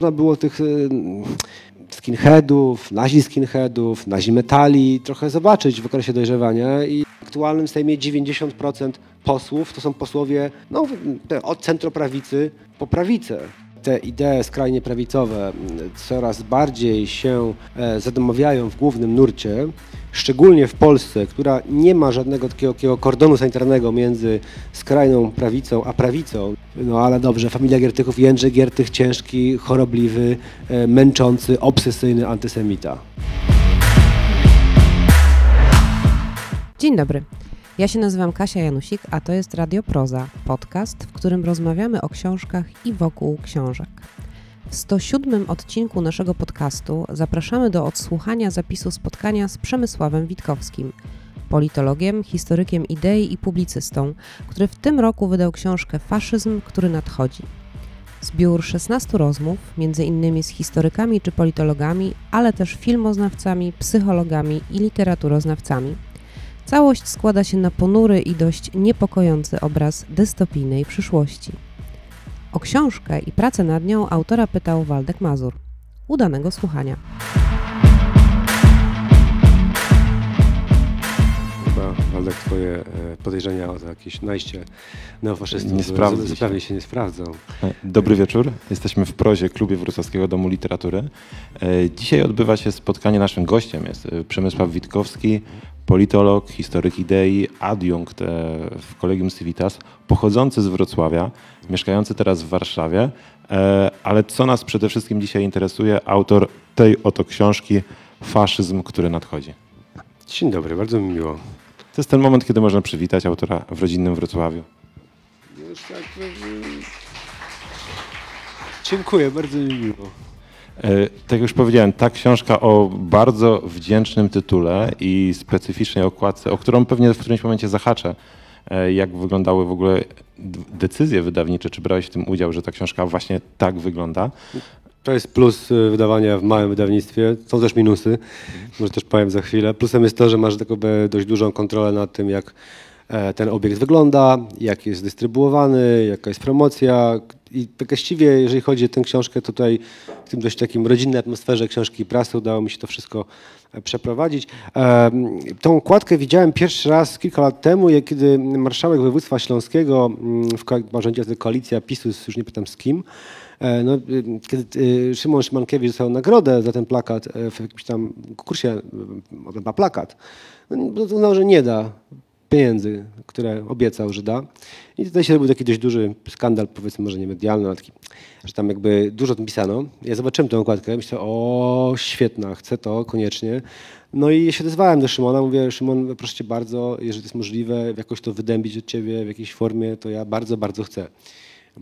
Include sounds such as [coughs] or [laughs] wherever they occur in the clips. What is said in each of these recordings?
Można było tych y, skinheadów, nazi skinheadów, nazi metali trochę zobaczyć w okresie dojrzewania i w aktualnym Sejmie 90% posłów to są posłowie no, od centroprawicy po prawicę te idee skrajnie prawicowe coraz bardziej się e, zadomawiają w głównym nurcie, szczególnie w Polsce, która nie ma żadnego takiego kordonu sanitarnego między skrajną prawicą a prawicą. No ale dobrze, familia Giertychów, Jędrzej Giertych, ciężki, chorobliwy, e, męczący, obsesyjny antysemita. Dzień dobry. Ja się nazywam Kasia Janusik, a to jest Radio Proza, podcast, w którym rozmawiamy o książkach i wokół książek. W 107 odcinku naszego podcastu zapraszamy do odsłuchania zapisu spotkania z Przemysławem Witkowskim, politologiem, historykiem idei i publicystą, który w tym roku wydał książkę Faszyzm, który nadchodzi. Zbiór 16 rozmów, między innymi z historykami czy politologami, ale też filmoznawcami, psychologami i literaturoznawcami – Całość składa się na ponury i dość niepokojący obraz dystopijnej przyszłości. O książkę i pracę nad nią autora pytał Waldek Mazur. Udanego słuchania. Chyba, Waldek, twoje e, podejrzenia o jakieś najście neofaszystów nie sprawdzą zupełnie się nie sprawdzą. E, dobry wieczór. Jesteśmy w prozie Klubie Wrocławskiego Domu Literatury. E, dzisiaj odbywa się spotkanie. Naszym gościem jest Przemysław Witkowski, politolog, historyk idei, adiunkt e, w Kolegium Civitas, pochodzący z Wrocławia, mieszkający teraz w Warszawie, e, ale co nas przede wszystkim dzisiaj interesuje, autor tej oto książki Faszyzm, który nadchodzi. Dzień dobry, bardzo mi miło. To jest ten moment, kiedy można przywitać autora w rodzinnym Wrocławiu. Już tak. Dziękuję, bardzo mi miło. E, tak jak już powiedziałem, ta książka o bardzo wdzięcznym tytule i specyficznej okładce, o którą pewnie w którymś momencie zahaczę, e, jak wyglądały w ogóle decyzje wydawnicze, czy brałeś w tym udział, że ta książka właśnie tak wygląda. To jest plus e, wydawania w małym wydawnictwie. Są też minusy, może też powiem za chwilę. Plusem jest to, że masz taką dość dużą kontrolę nad tym, jak ten obiekt wygląda, jak jest dystrybuowany, jaka jest promocja, i właściwie, jeżeli chodzi o tę książkę, tutaj w tym dość takim rodzinnej atmosferze książki prasy udało mi się to wszystko e, przeprowadzić. Tą okładkę widziałem pierwszy raz kilka lat temu, kiedy marszałek województwa śląskiego mm, w zarządzie koalicja PiSu, już nie pytam z kim, e, no, kiedy e, Szymon Szymankiewicz dostał nagrodę za ten plakat w jakimś tam konkursie, ma plakat, no, uznał, że nie da pieniędzy, które obiecał, że da. I tutaj się robił taki dość duży skandal, powiedzmy może nie medialny, ale taki, że tam jakby dużo pisano. Ja zobaczyłem tę okładkę, myślę, o świetna, chcę to koniecznie. No i się odezwałem do Szymona, mówię, Szymon, proszę cię bardzo, jeżeli to jest możliwe, jakoś to wydębić od ciebie w jakiejś formie, to ja bardzo, bardzo chcę.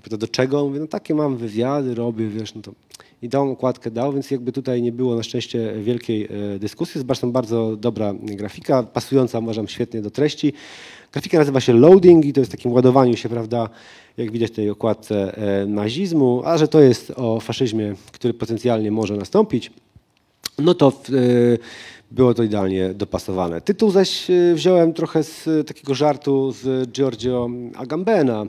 Pyta, do czego? Mówię, no takie mam wywiady, robię, wiesz, no to... I tą okładkę dał, więc jakby tutaj nie było na szczęście wielkiej e, dyskusji. Zresztą bardzo dobra grafika, pasująca uważam świetnie do treści. Grafika nazywa się Loading i to jest takim ładowaniu się, prawda, jak widać w tej okładce e, nazizmu, a że to jest o faszyzmie, który potencjalnie może nastąpić, no to e, było to idealnie dopasowane. Tytuł zaś wziąłem trochę z takiego żartu z Giorgio Agambena,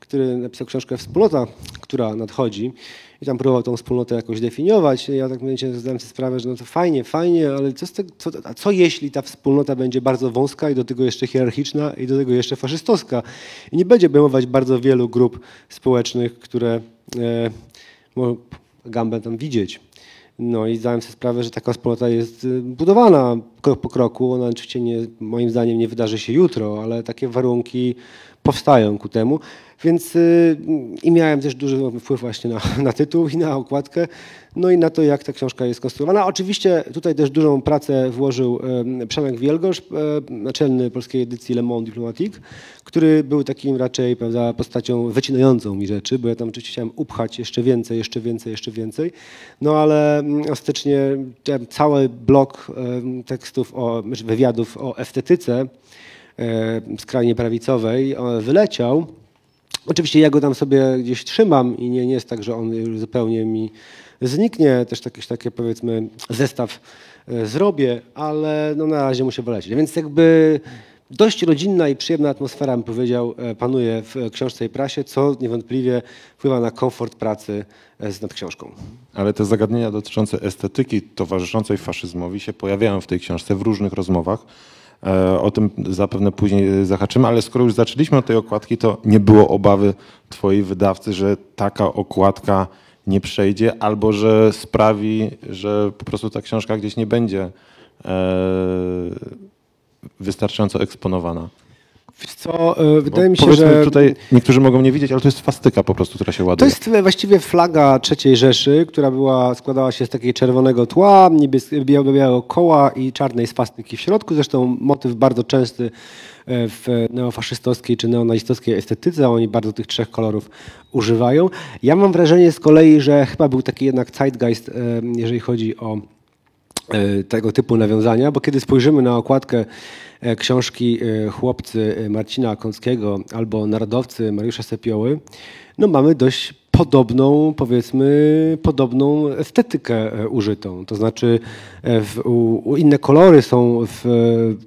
który napisał książkę Wspólnota, która nadchodzi i tam próbował tą wspólnotę jakoś definiować. Ja tak momencie zdałem sobie sprawę, że no to fajnie, fajnie, ale co, co, a co jeśli ta wspólnota będzie bardzo wąska i do tego jeszcze hierarchiczna i do tego jeszcze faszystowska i nie będzie obejmować bardzo wielu grup społecznych, które e, gambę tam widzieć. No i zdałem sobie sprawę, że taka wspólnota jest y, budowana krok po kroku. Ona oczywiście nie, moim zdaniem nie wydarzy się jutro, ale takie warunki powstają ku temu. Więc y, i miałem też duży wpływ właśnie na, na, tytuł i na okładkę, no i na to, jak ta książka jest konstruowana. Oczywiście tutaj też dużą pracę włożył Przemek Wielgosz, naczelny polskiej edycji Le Monde Diplomatique, który był takim raczej prawda, postacią wycinającą mi rzeczy, bo ja tam oczywiście chciałem upchać jeszcze więcej, jeszcze więcej, jeszcze więcej. No ale ostatecznie cały blok tekstów, o, znaczy wywiadów o estetyce skrajnie prawicowej wyleciał. Oczywiście ja go tam sobie gdzieś trzymam i nie, nie jest tak, że on już zupełnie mi zniknie. Też jakiś taki powiedzmy zestaw e, zrobię, ale no na razie muszę wylecieć. Więc jakby dość rodzinna i przyjemna atmosfera, bym powiedział, e, panuje w książce i prasie, co niewątpliwie wpływa na komfort pracy e, z nad książką. Ale te zagadnienia dotyczące estetyki towarzyszącej faszyzmowi się pojawiają w tej książce w różnych rozmowach. E, O tym zapewne później zahaczymy, ale skoro już zaczęliśmy od tej okładki, to nie było obawy twojej wydawcy, że taka okładka nie przejdzie albo że sprawi, że po prostu ta książka gdzieś nie będzie e, wystarczająco eksponowana. Co, e, Bo wydaje mi się, że tutaj niektórzy mogą nie widzieć, ale to jest swastyka po prostu, która się ładuje. to jest właściwie flaga III Rzeszy, która była, składała się z takiego czerwonego tła, białego, białego koła i czarnej swastyki w środku. Zresztą motyw bardzo częsty e, w neofaszystowskiej czy neonazistowskiej estetyce. Oni bardzo tych trzech kolorów używają. Ja mam wrażenie z kolei, że chyba był taki jednak zeitgeist, e, jeżeli chodzi o tego typu nawiązania, bo kiedy spojrzymy na okładkę książki e, Chłopcy e, Marcina Kąckiego albo Narodowcy Mariusza Sepioły, no mamy dość podobną, powiedzmy, podobną estetykę e, użytą. To znaczy e, w, u, inne kolory są w, e,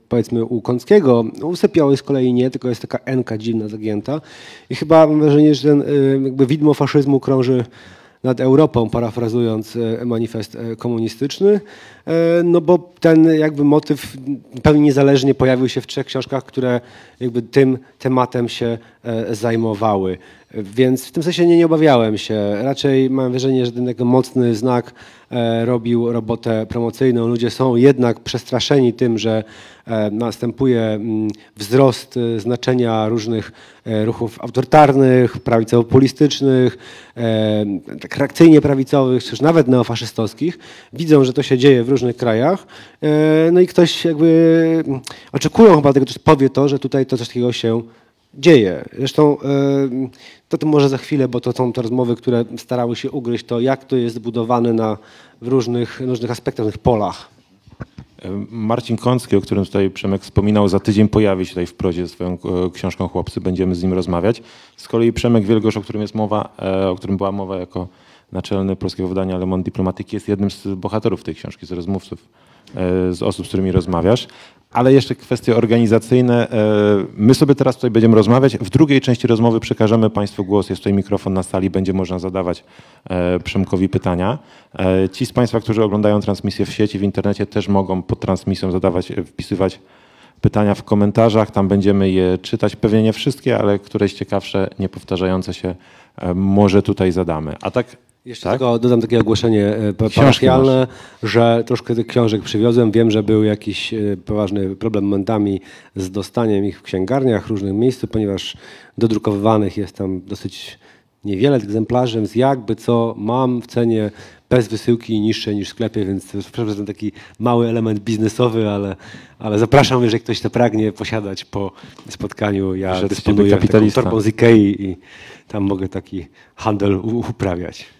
powiedzmy u Kąckiego, u Sepioły z kolei nie, tylko jest taka enka dziwna, zagięta. I chyba mam wrażenie, że ten e, jakby widmo faszyzmu krąży nad Europą, parafrazując e, manifest e, komunistyczny, e, no bo ten jakby motyw pełni niezależnie pojawił się w trzech książkach, które jakby tym tematem się zajmowały. Więc w tym sensie nie, nie obawiałem się. Raczej mam wrażenie, że ten jako mocny znak e, robił robotę promocyjną. Ludzie są jednak przestraszeni tym, że e, następuje mm, wzrost e, znaczenia różnych ruchów autorytarnych, prawicowo-populistycznych, e, tak reakcyjnie prawicowych, czy nawet neofaszystowskich. Widzą, że to się dzieje w różnych krajach. No i ktoś jakby mm, oczekują chyba tego, ktoś powie to, że tutaj to coś takiego się dzieje. Zresztą e, to tym może za chwilę, bo to są te rozmowy, które starały się ugryźć to, jak to jest budowane na, w różnych, różnych aspektach, różnych polach. Marcin Kącki, o którym tutaj Przemek wspominał, za tydzień pojawi się tutaj w prozie swoją e, książką Chłopcy, będziemy z nim rozmawiać. Z kolei Przemek Wielgosz, o którym jest mowa, e, o którym była mowa jako naczelny polskiego wydania Le Monde Diplomatique, jest jednym z bohaterów tej książki, z rozmówców, e, z osób, z którymi rozmawiasz. Ale jeszcze kwestie organizacyjne. E, My sobie teraz tutaj będziemy rozmawiać. W drugiej części rozmowy przekażemy Państwu głos. Jest tutaj mikrofon na sali, będzie można zadawać e, Przemkowi pytania. E, Ci z Państwa, którzy oglądają transmisję w sieci, w internecie, też mogą pod transmisją zadawać, e, wpisywać pytania w komentarzach. Tam będziemy je czytać. Pewnie nie wszystkie, ale któreś ciekawsze, niepowtarzające się e, może tutaj zadamy. A tak Jeszcze Tak? tylko dodam takie ogłoszenie e, parafialne, że troszkę tych książek przywiozłem. Wiem, że był jakiś e, poważny problem momentami z dostaniem ich w księgarniach w różnym miejscu, ponieważ dodrukowywanych jest tam dosyć niewiele egzemplarzy, więc jakby co mam w cenie bez wysyłki niższej niż w sklepie, więc przepraszam, taki mały element biznesowy, ale, ale zapraszam, jeżeli ktoś to pragnie posiadać po spotkaniu. Ja dysponuję taką torbą z Ikei i tam mogę taki handel uprawiać.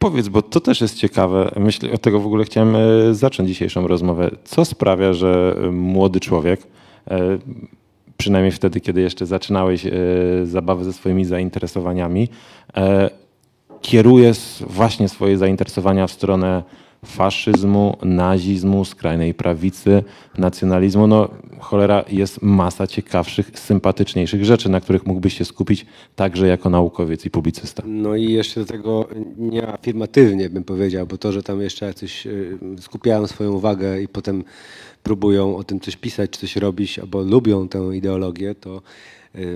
Powiedz, bo to też jest ciekawe. Myślę, od tego w ogóle chciałem e, zacząć dzisiejszą rozmowę. Co sprawia, że e, młody człowiek, e, przynajmniej wtedy, kiedy jeszcze zaczynałeś zabawę ze swoimi zainteresowaniami, kieruje właśnie swoje zainteresowania w stronę faszyzmu, nazizmu, skrajnej prawicy, nacjonalizmu. No cholera, jest masa ciekawszych, sympatyczniejszych rzeczy, na których mógłbyś się skupić także jako naukowiec i publicysta. No i jeszcze do tego nieafirmatywnie bym powiedział, bo to, że tam jeszcze jacyś y, skupiają swoją uwagę i potem próbują o tym coś pisać, coś robić, albo lubią tę ideologię, to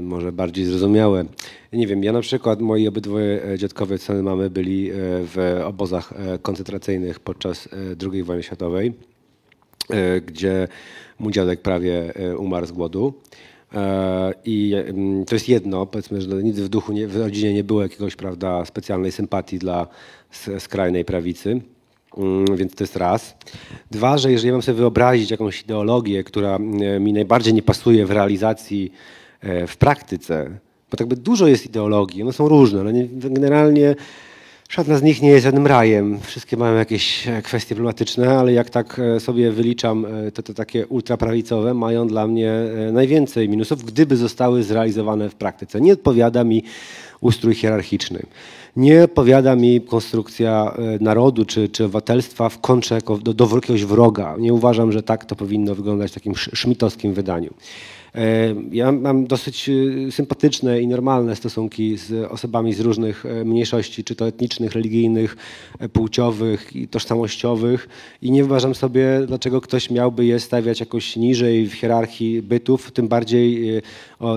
może bardziej zrozumiałe. Nie wiem, ja na przykład, moi obydwoje e, dziadkowie od mamy byli e, w obozach e, koncentracyjnych podczas II wojny światowej gdzie mój dziadek prawie umarł z głodu. I mm, to jest jedno, powiedzmy, że nic w duchu, nie, w rodzinie nie było jakiegoś, prawda, specjalnej sympatii dla skrajnej prawicy. Mm, Więc to jest raz. Dwa, że jeżeli mam sobie wyobrazić jakąś ideologię, która mi najbardziej nie pasuje w realizacji, w praktyce, bo tak by dużo jest ideologii, one są różne, ale nie, generalnie Żadna z nich nie jest żadnym rajem. Wszystkie mają jakieś e, kwestie problematyczne, ale jak tak e, sobie wyliczam, e, to te takie ultraprawicowe mają dla mnie e, najwięcej minusów, gdyby zostały zrealizowane w praktyce. Nie odpowiada mi ustrój hierarchiczny. Nie odpowiada mi konstrukcja e, narodu czy, czy obywatelstwa w kontrze do, do jakiegoś wroga. Nie uważam, że tak to powinno wyglądać w takim sz- szmitowskim wydaniu. E, Ja mam dosyć e, sympatyczne i normalne stosunki z osobami z różnych e, mniejszości, czy to etnicznych, religijnych, płciowych i tożsamościowych i nie wyobrażam sobie, dlaczego ktoś miałby je stawiać jakoś niżej w hierarchii bytów, tym bardziej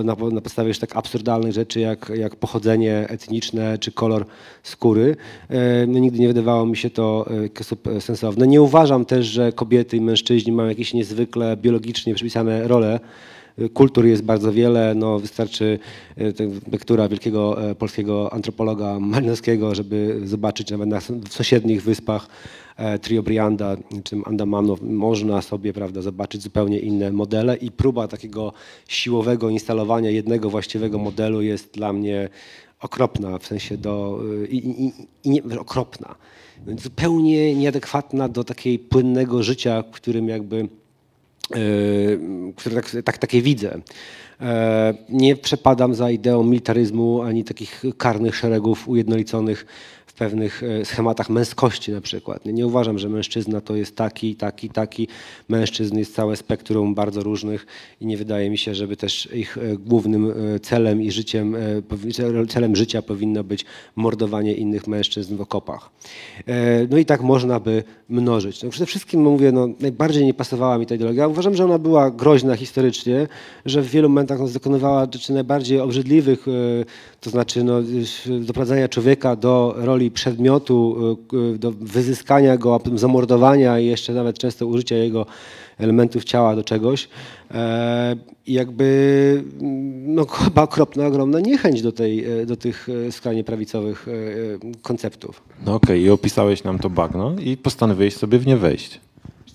na, po- na podstawie już tak absurdalnych rzeczy jak, jak pochodzenie etniczne czy kolor skóry. No, nigdy nie wydawało mi się to sensowne. Nie uważam też, że kobiety i mężczyźni mają jakieś niezwykle biologicznie przypisane role. Kultur jest bardzo wiele, no wystarczy e, lektura wielkiego e, polskiego antropologa Malinowskiego, żeby zobaczyć nawet na sąsiednich wyspach e, Trio Brianda czy Andamanów można sobie prawda, zobaczyć zupełnie inne modele i próba takiego siłowego instalowania jednego właściwego modelu jest dla mnie okropna, w sensie do, i, i, i nie, okropna, zupełnie nieadekwatna do takiej płynnego życia, w którym jakby które tak, tak, takie widzę. E, Nie przepadam za ideą militaryzmu ani takich karnych szeregów ujednoliconych pewnych e, schematach męskości na przykład. Nie, uważam, że mężczyzna to jest taki, taki, taki. Mężczyzn jest całe spektrum bardzo różnych i nie wydaje mi się, żeby też ich e, głównym e, celem i życiem, celem życia powinno być mordowanie innych mężczyzn w okopach. No i tak można by mnożyć. No przede wszystkim mówię, no, najbardziej nie pasowała mi ta ideologia. Uważam, że ona była groźna historycznie, że w wielu momentach no, dokonywała rzeczy najbardziej obrzydliwych, to znaczy no, doprowadzania człowieka do roli przedmiotu, e, do wyzyskania go, a potem zamordowania i jeszcze nawet często użycia jego elementów ciała do czegoś. E, I jakby mm, no, [laughs] chyba okropna, ogromna niechęć do, tej, e, do tych skrajnie prawicowych konceptów. No okej, i opisałeś nam to bagno i postanowiłeś sobie w nie wejść.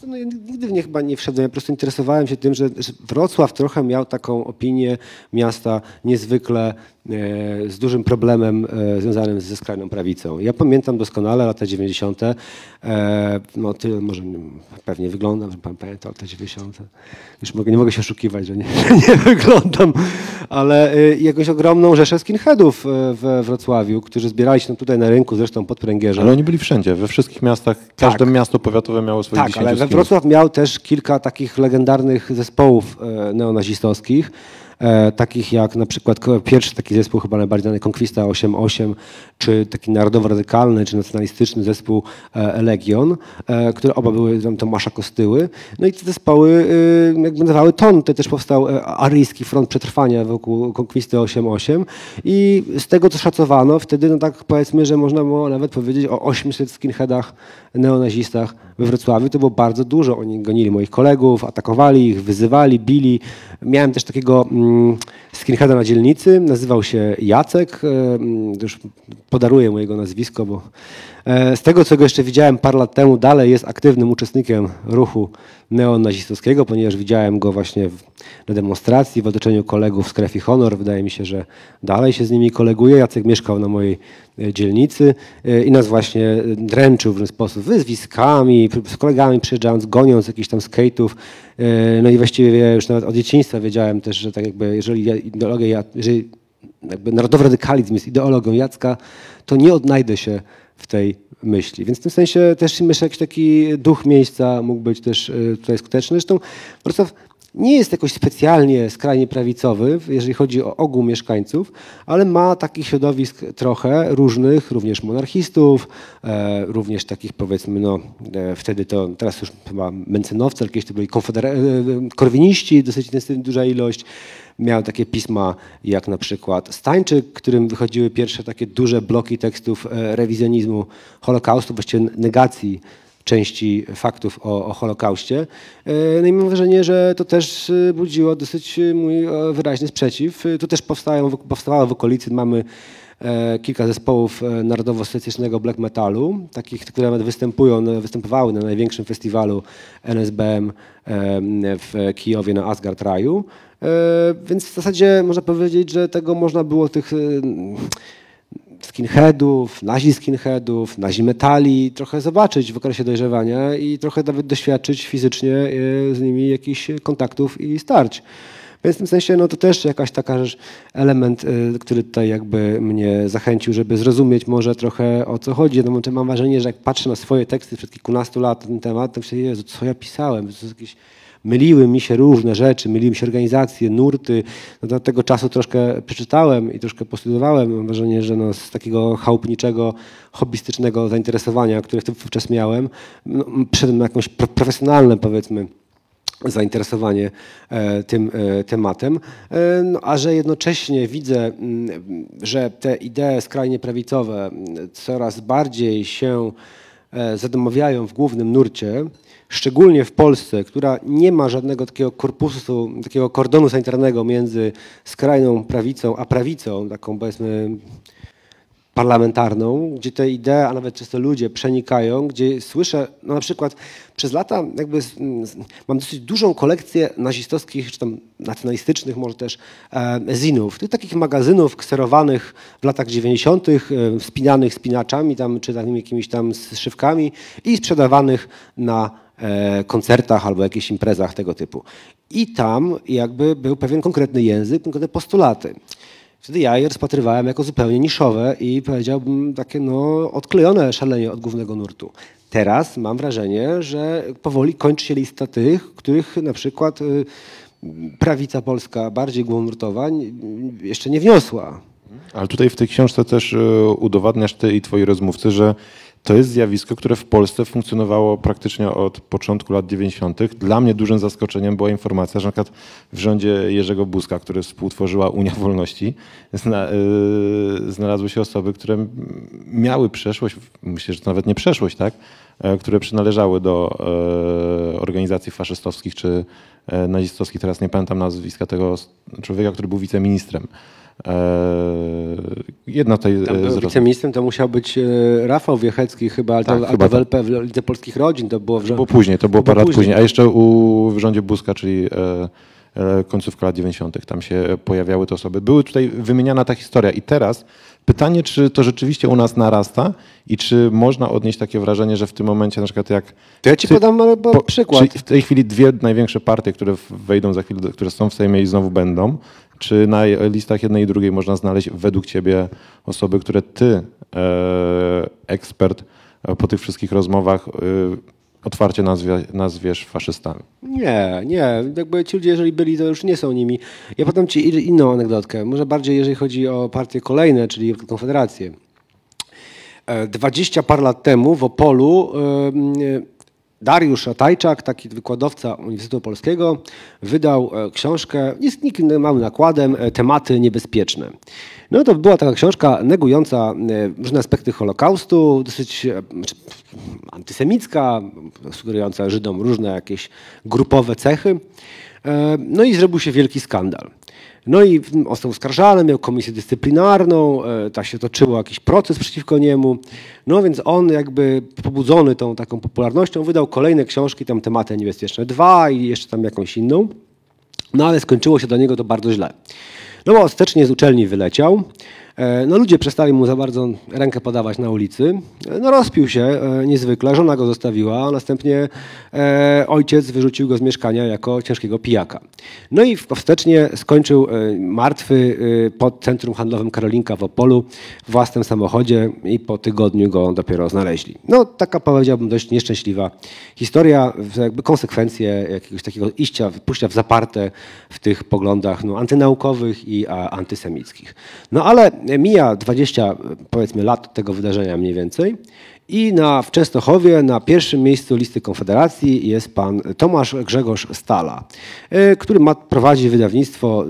No, ja nigdy w nie chyba nie wszedłem. Ja po prostu interesowałem się tym, że, Wrocław trochę miał taką opinię miasta niezwykle z dużym problemem e, związanym ze skrajną prawicą. Ja pamiętam doskonale lata 90. E, no tyle może pewnie wyglądam, że pan pamięta lata 90. Już mogę, nie mogę się oszukiwać, że nie, [laughs] nie wyglądam, ale e, jakąś ogromną rzeszę skinheadów e, we Wrocławiu, którzy zbierali się tutaj na rynku, zresztą pod pręgierzem. Ale oni byli wszędzie, we wszystkich miastach. Każde miasto powiatowe miało swoich Tak, 10 ale we. Wrocław miał też kilka takich legendarnych zespołów e, neonazistowskich. E, takich jak na przykład pierwszy taki zespół chyba najbardziej znany Konkwista 88, czy taki narodowo-radykalny, czy nacjonalistyczny zespół e, Legion, e, które oba były tam Tomasza Kostyły. No i te zespoły jakby nadawały ton. Tutaj też powstał aryjski front przetrwania wokół Konkwisty 88 i z tego co szacowano wtedy, no tak powiedzmy, że można było nawet powiedzieć o 800 skinheadach neonazistach we Wrocławiu. To było bardzo dużo. Oni gonili moich kolegów, atakowali ich, wyzywali, bili. Miałem też takiego mm, skinheada na dzielnicy, nazywał się Jacek. E, mm, już podaruję mu jego nazwisko, bo z tego, co go jeszcze widziałem parę lat temu, dalej jest aktywnym uczestnikiem ruchu neonazistowskiego, ponieważ widziałem go właśnie na demonstracji w otoczeniu kolegów z Krew Honor. Wydaje mi się, że dalej się z nimi koleguje. Jacek mieszkał na mojej e, dzielnicy e, i nas właśnie e, dręczył w ten sposób wyzwiskami, z kolegami przyjeżdżając, goniąc jakichś tam skate'ów. E, No i właściwie już nawet od dzieciństwa wiedziałem też, że tak jakby jeżeli ideologia, jeżeli narodowy radykalizm jest ideologią Jacka, to nie odnajdę się w tej myśli. Więc w tym sensie też myślę, jakiś taki duch miejsca mógł być też e, tutaj skuteczny. Zresztą Wrocław nie jest jakoś specjalnie skrajnie prawicowy, jeżeli chodzi o ogół mieszkańców, ale ma takich środowisk trochę różnych, również monarchistów, e, również takich powiedzmy, no e, wtedy to, teraz już chyba mencynowcy, ale kiedyś to byli konfedera- e, korwiniści, dosyć duża ilość. Miał takie pisma jak na przykład Stańczyk, którym wychodziły pierwsze takie duże bloki tekstów e, rewizjonizmu Holokaustu, właściwie negacji części faktów o, o Holokauście. E, No i mam wrażenie, że to też e, budziło dosyć mój wyraźny sprzeciw. Tu też powstają, powstawało w okolicy, mamy kilka zespołów narodowo-socjalistycznego black metalu, takich, które nawet występują, występowały na największym festiwalu NSBM w Kijowie na Asgard Raju. E, Więc w zasadzie można powiedzieć, że tego można było tych e, skinheadów, nazi skinheadów, nazi metali, trochę zobaczyć w okresie dojrzewania i trochę nawet doświadczyć fizycznie e, z nimi jakichś kontaktów i starć. Więc w tym sensie no to też jakaś taka rzecz, element, który tutaj jakby mnie zachęcił, żeby zrozumieć może trochę o co chodzi. No, mam wrażenie, że jak patrzę na swoje teksty sprzed kilkunastu lat na ten temat, to myślę, Jezu, co ja pisałem? To jest jakieś myliły mi się różne rzeczy, myliły mi się organizacje, nurty. No do tego czasu troszkę przeczytałem i troszkę postudiowałem. Mam wrażenie, że no z takiego chałupniczego, hobbystycznego zainteresowania, które wówczas miałem, no, przyszedłem na jakąś pro- profesjonalne, powiedzmy, zainteresowanie e, tym e, tematem, E, no, a że jednocześnie widzę, mm, że te idee skrajnie prawicowe mm, coraz bardziej się zadomawiają w głównym nurcie, szczególnie w Polsce, która nie ma żadnego takiego korpusu, takiego kordonu sanitarnego między skrajną prawicą a prawicą, taką powiedzmy parlamentarną, gdzie te idee, a nawet często ludzie przenikają, gdzie słyszę, no na przykład przez lata jakby mam dosyć dużą kolekcję nazistowskich, czy tam nacjonalistycznych może też e, zinów, tych takich magazynów kserowanych w latach 90., e, spinanych spinaczami tam, czy takimi jakimiś tam zszywkami i sprzedawanych na e, koncertach albo jakichś imprezach tego typu. I tam jakby był pewien konkretny język, konkretne postulaty. Wtedy ja je rozpatrywałem jako zupełnie niszowe i powiedziałbym takie no, odklejone szalenie od głównego nurtu. Teraz mam wrażenie, że powoli kończy się lista tych, których na przykład y, prawica polska, bardziej głównurtowa, n- jeszcze nie wniosła. Ale tutaj w tej książce też e, udowadniasz ty i twoi rozmówcy, że to jest zjawisko, które w Polsce funkcjonowało praktycznie od początku lat 90. Dla mnie dużym zaskoczeniem była informacja, że przykład w rządzie Jerzego Buzka, który współtworzyła Unia Wolności, zna, y, znalazły się osoby, które miały przeszłość, myślę, że to nawet nie przeszłość, tak? E, które przynależały do e, organizacji faszystowskich czy e, nazistowskich. Teraz nie pamiętam nazwiska tego człowieka, który był wiceministrem. Jedna tutaj z wiceministrem to musiał być e, Rafał Wiechecki chyba, ale Tak, to, chyba to w LP, w Lidze Polskich Rodzin to było w rządzie. było później, to było parę lat później. później, a jeszcze u, w rządzie Buzka, czyli e, e, końcówka lat 90. tam się pojawiały te osoby. Były tutaj wymieniana ta historia i teraz pytanie, czy to rzeczywiście u nas narasta i czy można odnieść takie wrażenie, że w tym momencie na przykład jak... To ja ci Ty- podam bo, po- przykład. W tej chwili dwie największe partie, które wejdą za chwilę, które są w Sejmie i znowu będą, czy na listach jednej i drugiej można znaleźć według ciebie osoby, które ty, e, ekspert, e, po tych wszystkich rozmowach e, otwarcie nazwie, nazwiesz faszystami? Nie, nie. Jakby ci ludzie, jeżeli byli, to już nie są nimi. Ja podam ci inną anegdotkę. Może bardziej, jeżeli chodzi o partie kolejne, czyli Konfederację. 20 par lat temu w Opolu Dariusz Ratajczak, taki wykładowca Uniwersytetu Polskiego, wydał e, książkę z nikim małym nakładem e, Tematy niebezpieczne. No to była taka książka negująca e, różne aspekty Holokaustu, dosyć znaczy, antysemicka, sugerująca Żydom różne jakieś grupowe cechy. No i zrobił się wielki skandal. No i został oskarżany, miał komisję dyscyplinarną, e, ta się toczyło jakiś proces przeciwko niemu. No więc on jakby pobudzony tą taką popularnością wydał kolejne książki, tam tematy niebezpieczne dwa i jeszcze tam jakąś inną. No ale skończyło się dla niego to bardzo źle. No bo ostatecznie z uczelni wyleciał. E, No ludzie przestali mu za bardzo rękę podawać na ulicy. E, No rozpił się e, niezwykle, żona go zostawiła, a następnie ojciec wyrzucił go z mieszkania jako ciężkiego pijaka. No i wstecznie skończył martwy pod centrum handlowym Karolinka w Opolu w własnym samochodzie i po tygodniu go dopiero znaleźli. No taka powiedziałbym dość nieszczęśliwa historia, jakby konsekwencje jakiegoś takiego iścia, pójścia w zaparte w tych poglądach no, antynaukowych i antysemickich. No ale mija 20 powiedzmy lat od tego wydarzenia mniej więcej i na, w Częstochowie na pierwszym miejscu listy Konfederacji jest pan Tomasz Grzegorz Stala, e, który ma, prowadzi wydawnictwo,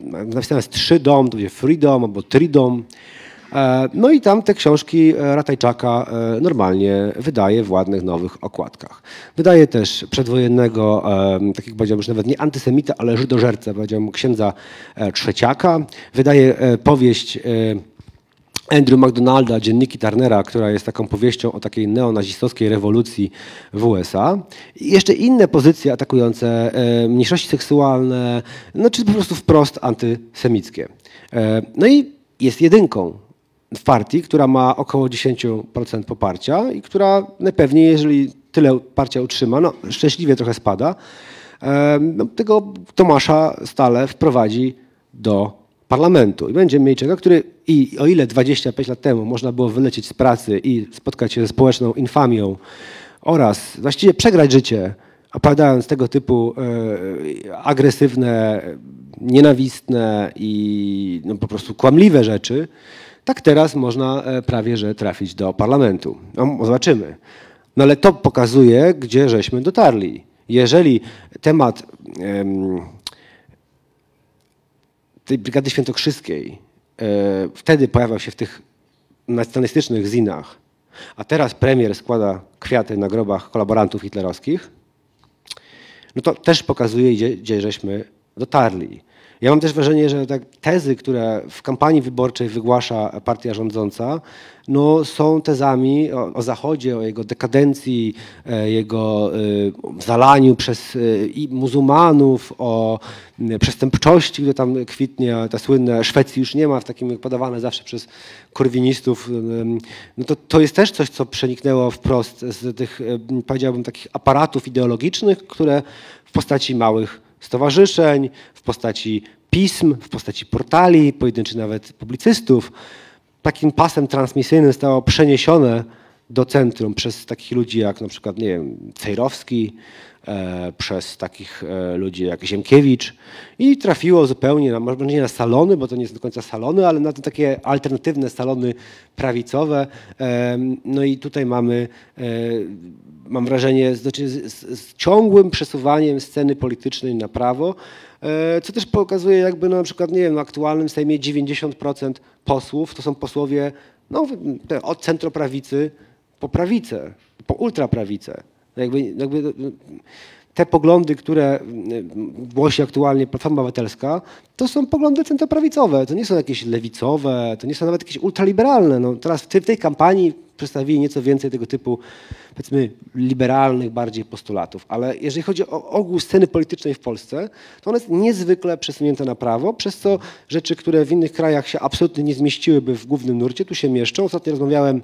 e, napisane jest Trzy Dom, to będzie Freedom albo Tridom. E, No i tam te książki e, Ratajczaka e, normalnie wydaje w ładnych nowych okładkach. Wydaje też przedwojennego, tak jak powiedziałem, już nawet nie antysemita, ale żydożercę, powiedziałem, księdza Trzeciaka. Wydaje powieść Andrew McDonalda, Dzienniki Turnera, która jest taką powieścią o takiej neonazistowskiej rewolucji w USA. I jeszcze inne pozycje atakujące mniejszości seksualne, no czy po prostu wprost antysemickie. No i jest jedynką w partii, która ma około 10% poparcia i która najpewniej, jeżeli tyle poparcia utrzyma, no szczęśliwie trochę spada, no, tego Tomasza stale wprowadzi do parlamentu. I będziemy mieli czego, który i o ile 25 lat temu można było wylecieć z pracy i spotkać się ze społeczną infamią oraz właściwie przegrać życie, opowiadając tego typu e, agresywne, nienawistne i no, po prostu kłamliwe rzeczy, tak teraz można e, prawie że trafić do parlamentu. No, zobaczymy. No ale to pokazuje, gdzie żeśmy dotarli. Jeżeli temat em, tej Brygady Świętokrzyskiej e, wtedy pojawiał się w tych nacjonalistycznych zinach, a teraz premier składa kwiaty na grobach kolaborantów hitlerowskich, no to też pokazuje, gdzie, gdzie żeśmy dotarli. Ja mam też wrażenie, że tak tezy, które w kampanii wyborczej wygłasza partia rządząca, no są tezami o, o Zachodzie, o jego dekadencji, e, jego e, zalaniu przez e, muzułmanów, o przestępczości, które tam kwitnie, ta słynne Szwecji już nie ma, w takim jak podawane zawsze przez korwinistów. em, No to, to jest też coś, co przeniknęło wprost z tych, powiedziałbym, takich aparatów ideologicznych, które w postaci małych stowarzyszeń, w postaci pism, w postaci portali, pojedynczych nawet publicystów. Takim pasem transmisyjnym zostało przeniesione do centrum przez takich ludzi jak na przykład, nie wiem, Cejrowski, przez takich e, ludzi jak Ziemkiewicz i trafiło zupełnie, na, może nie na salony, bo to nie jest do końca salony, ale na te takie alternatywne salony prawicowe. E, no i tutaj mamy e, mam wrażenie, znaczy z, z, z ciągłym przesuwaniem sceny politycznej na prawo, e, co też pokazuje jakby no, na przykład, nie wiem, w aktualnym Sejmie 90% posłów to są posłowie no, od centroprawicy po prawicę, po ultraprawicę. Jakby, jakby te poglądy, które głosi aktualnie Platforma Obywatelska, to są poglądy centroprawicowe, to nie są jakieś lewicowe, to nie są nawet jakieś ultraliberalne. No, teraz w tej, kampanii przedstawili nieco więcej tego typu, powiedzmy, liberalnych bardziej postulatów. Ale jeżeli chodzi o ogół sceny politycznej w Polsce, to ona jest niezwykle przesunięta na prawo, przez co rzeczy, które w innych krajach się absolutnie nie zmieściłyby w głównym nurcie, tu się mieszczą. Ostatnio rozmawiałem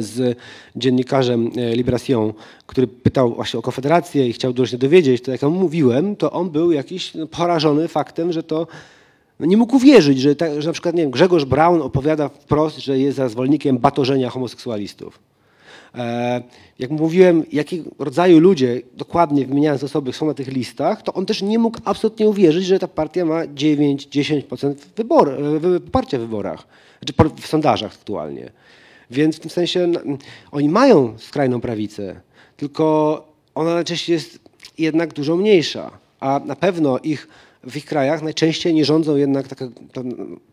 z dziennikarzem e, Libration, który pytał właśnie o Konfederację i chciał dużo się dowiedzieć, to jak ja mówiłem, to on był jakiś no, porażony faktem, że to no nie mógł uwierzyć, że, ta, że na przykład nie wiem, Grzegorz Braun opowiada wprost, że jest za zwolennikiem batorzenia homoseksualistów. E, jak mówiłem, jakiego rodzaju ludzie, dokładnie wymieniając osoby, są na tych listach, to on też nie mógł absolutnie uwierzyć, że ta partia ma 9-10% wybor, e, wy- poparcia w wyborach, znaczy por- w sondażach aktualnie. Więc w tym sensie oni mają skrajną prawicę, tylko ona najczęściej jest jednak dużo mniejsza, a na pewno ich w ich krajach najczęściej nie rządzą jednak taka,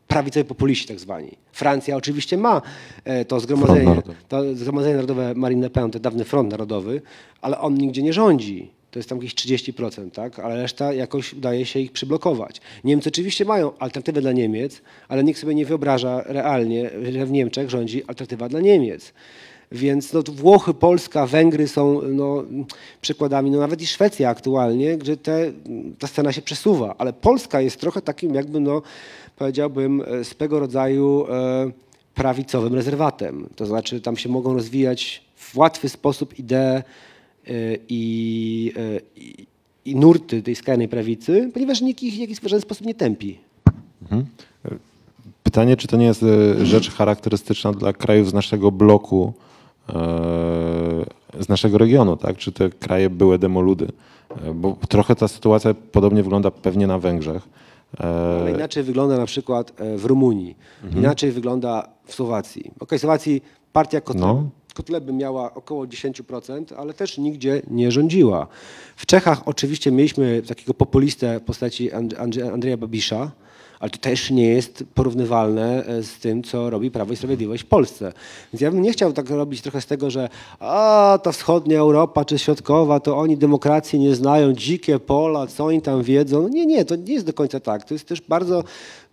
prawicowi populiści tak zwani. Francja oczywiście ma e, to zgromadzenie, to Zgromadzenie Narodowe Marine Le Pen, to dawny Front Narodowy, ale on nigdzie nie rządzi. To jest tam jakieś 30%, tak? ale reszta jakoś udaje się ich przyblokować. Niemcy oczywiście mają alternatywę dla Niemiec, ale nikt sobie nie wyobraża realnie, że w Niemczech rządzi alternatywa dla Niemiec. Więc no, Włochy, Polska, Węgry są no, przykładami, no, nawet i Szwecja aktualnie, gdzie te, ta scena się przesuwa, ale Polska jest trochę takim jakby, no, powiedziałbym, e, swego rodzaju e, prawicowym rezerwatem. To znaczy tam się mogą rozwijać w łatwy sposób idee i, e, i, i nurty tej skrajnej prawicy, ponieważ nikt ich w jakiś żaden sposób nie tępi. Pytanie, czy to nie jest e, rzecz charakterystyczna dla krajów z naszego bloku, z naszego regionu, tak? Czy te kraje były demoludy? Bo trochę ta sytuacja podobnie wygląda pewnie na Węgrzech. Ale inaczej wygląda na przykład e, w Rumunii, inaczej wygląda w Słowacji. Okej, w Słowacji partia Kotleby, No. Kotleby miała około 10%, ale też nigdzie nie rządziła. W Czechach oczywiście mieliśmy takiego populistę w postaci And- Andrze- Andrzeja Babisza, ale to też nie jest porównywalne e, z tym, co robi Prawo i Sprawiedliwość w Polsce. Więc ja bym nie chciał tak robić trochę z tego, że a, ta wschodnia Europa czy środkowa, to oni demokracji nie znają, dzikie pola, co oni tam wiedzą. No nie, nie, to nie jest do końca tak. To jest też bardzo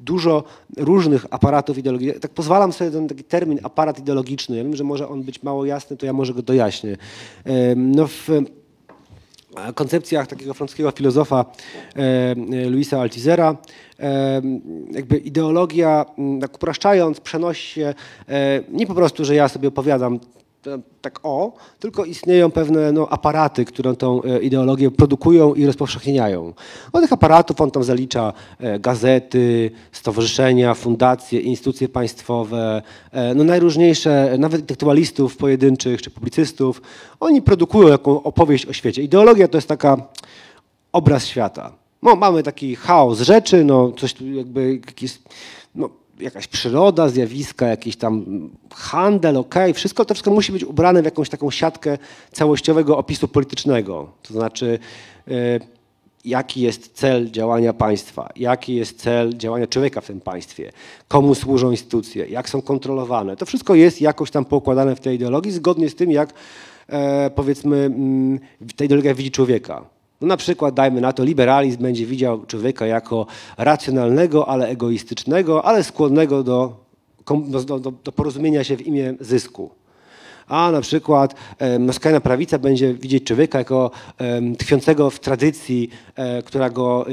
dużo różnych aparatów ideologicznych. Tak pozwalam sobie ten taki termin aparat ideologiczny. Ja wiem, że może on być mało jasny, to ja może go dojaśnię. No w koncepcjach takiego francuskiego filozofa e, e, Luisa Althusera. E, jakby ideologia, tak upraszczając, przenosi się nie po prostu, że ja sobie opowiadam tak o, tylko istnieją pewne no, aparaty, które tą e, ideologię produkują i rozpowszechniają. Do tych aparatów on tam zalicza e, gazety, stowarzyszenia, fundacje, instytucje państwowe, e, no najróżniejsze, nawet intelektualistów pojedynczych czy publicystów. Oni produkują jaką opowieść o świecie. Ideologia to jest taka obraz świata. No, mamy taki chaos rzeczy, no, coś tu jakby jakieś, no, jakaś przyroda, zjawiska, jakiś tam handel, okej, wszystko to wszystko musi być ubrane w jakąś taką siatkę całościowego opisu politycznego. To znaczy, e, jaki jest cel działania państwa, jaki jest cel działania człowieka w tym państwie, komu służą instytucje, jak są kontrolowane. To wszystko jest jakoś tam poukładane w tej ideologii, zgodnie z tym, jak e, powiedzmy mm, ta ideologia widzi człowieka. No na przykład, dajmy na to, liberalizm będzie widział człowieka jako racjonalnego, ale egoistycznego, ale skłonnego do, do, do, porozumienia się w imię zysku. A na przykład em, skrajna prawica będzie widzieć człowieka jako em, tkwiącego w tradycji, e, która go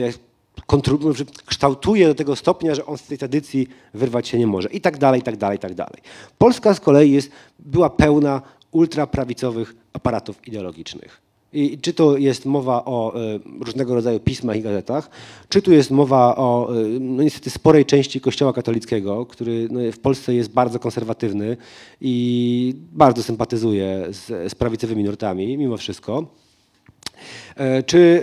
że kształtuje do tego stopnia, że on z tej tradycji wyrwać się nie może. I tak dalej, i tak dalej, i tak dalej. Polska z kolei jest, była pełna ultraprawicowych aparatów ideologicznych. I czy to jest mowa o e, różnego rodzaju pismach i gazetach, czy tu jest mowa o e, no niestety sporej części Kościoła katolickiego, który no, w Polsce jest bardzo konserwatywny i bardzo sympatyzuje z, z prawicowymi nurtami mimo wszystko. E, Czy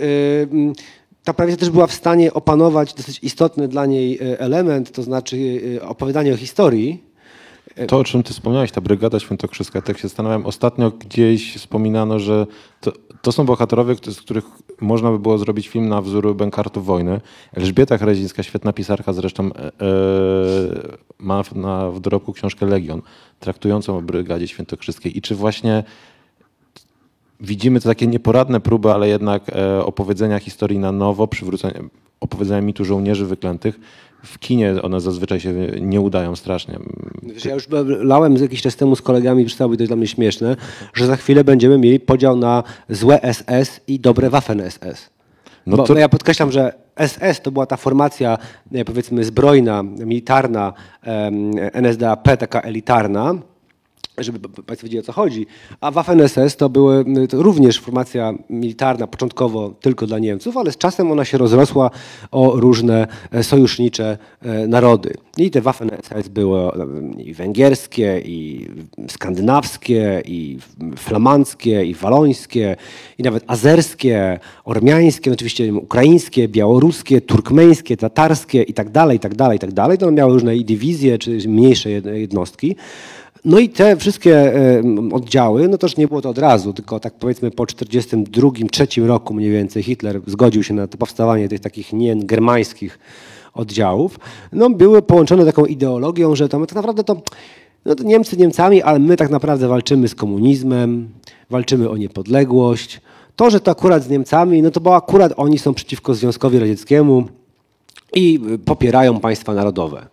ta prawica też była w stanie opanować dosyć istotny dla niej element, to znaczy opowiadanie o historii, To, o czym ty wspomniałeś, ta Brygada Świętokrzyska, tak się zastanawiam, ostatnio gdzieś wspominano, że to, to są bohaterowie, z których można by było zrobić film na wzór Bękartów Wojny. Elżbieta Hrezińska, świetna pisarka zresztą, e, ma na, w dorobku książkę Legion, traktującą o Brygadzie Świętokrzyskiej. I czy właśnie widzimy to takie nieporadne próby, ale jednak e, opowiedzenia historii na nowo, przywrócenia, opowiedzenia mitu żołnierzy wyklętych. W kinie one zazwyczaj się nie udają strasznie. Wiesz, ja już lałem jakiś czas temu z kolegami, przestało to dla mnie śmieszne, że za chwilę będziemy mieli podział na złe SS i dobre Waffen-SS. No Bo to- ja podkreślam, że SS to była ta formacja, e, powiedzmy, zbrojna, militarna, NSDAP, taka elitarna, żeby Państwo wiedzieli o co chodzi. A Waffen-SS to były również formacja militarna, początkowo tylko dla Niemców, ale z czasem ona się rozrosła o różne e, sojusznicze e, narody. I te Waffen-SS były e, i węgierskie, i skandynawskie, i flamandzkie, i walońskie, i nawet azerskie, ormiańskie, no oczywiście ukraińskie, białoruskie, turkmeńskie, tatarskie i tak dalej, i tak dalej, i tak dalej. To one miały różne dywizje, czy mniejsze jed- jednostki. No i te wszystkie oddziały, no też nie było to od razu, tylko tak powiedzmy po 42-3 roku mniej więcej Hitler zgodził się na powstawanie tych takich nie-germańskich oddziałów, no były połączone taką ideologią, że to tak naprawdę to, no to Niemcy Niemcami, ale my tak naprawdę walczymy z komunizmem, walczymy o niepodległość. To, że to akurat z Niemcami, no to bo akurat oni są przeciwko Związkowi Radzieckiemu, i popierają państwa narodowe.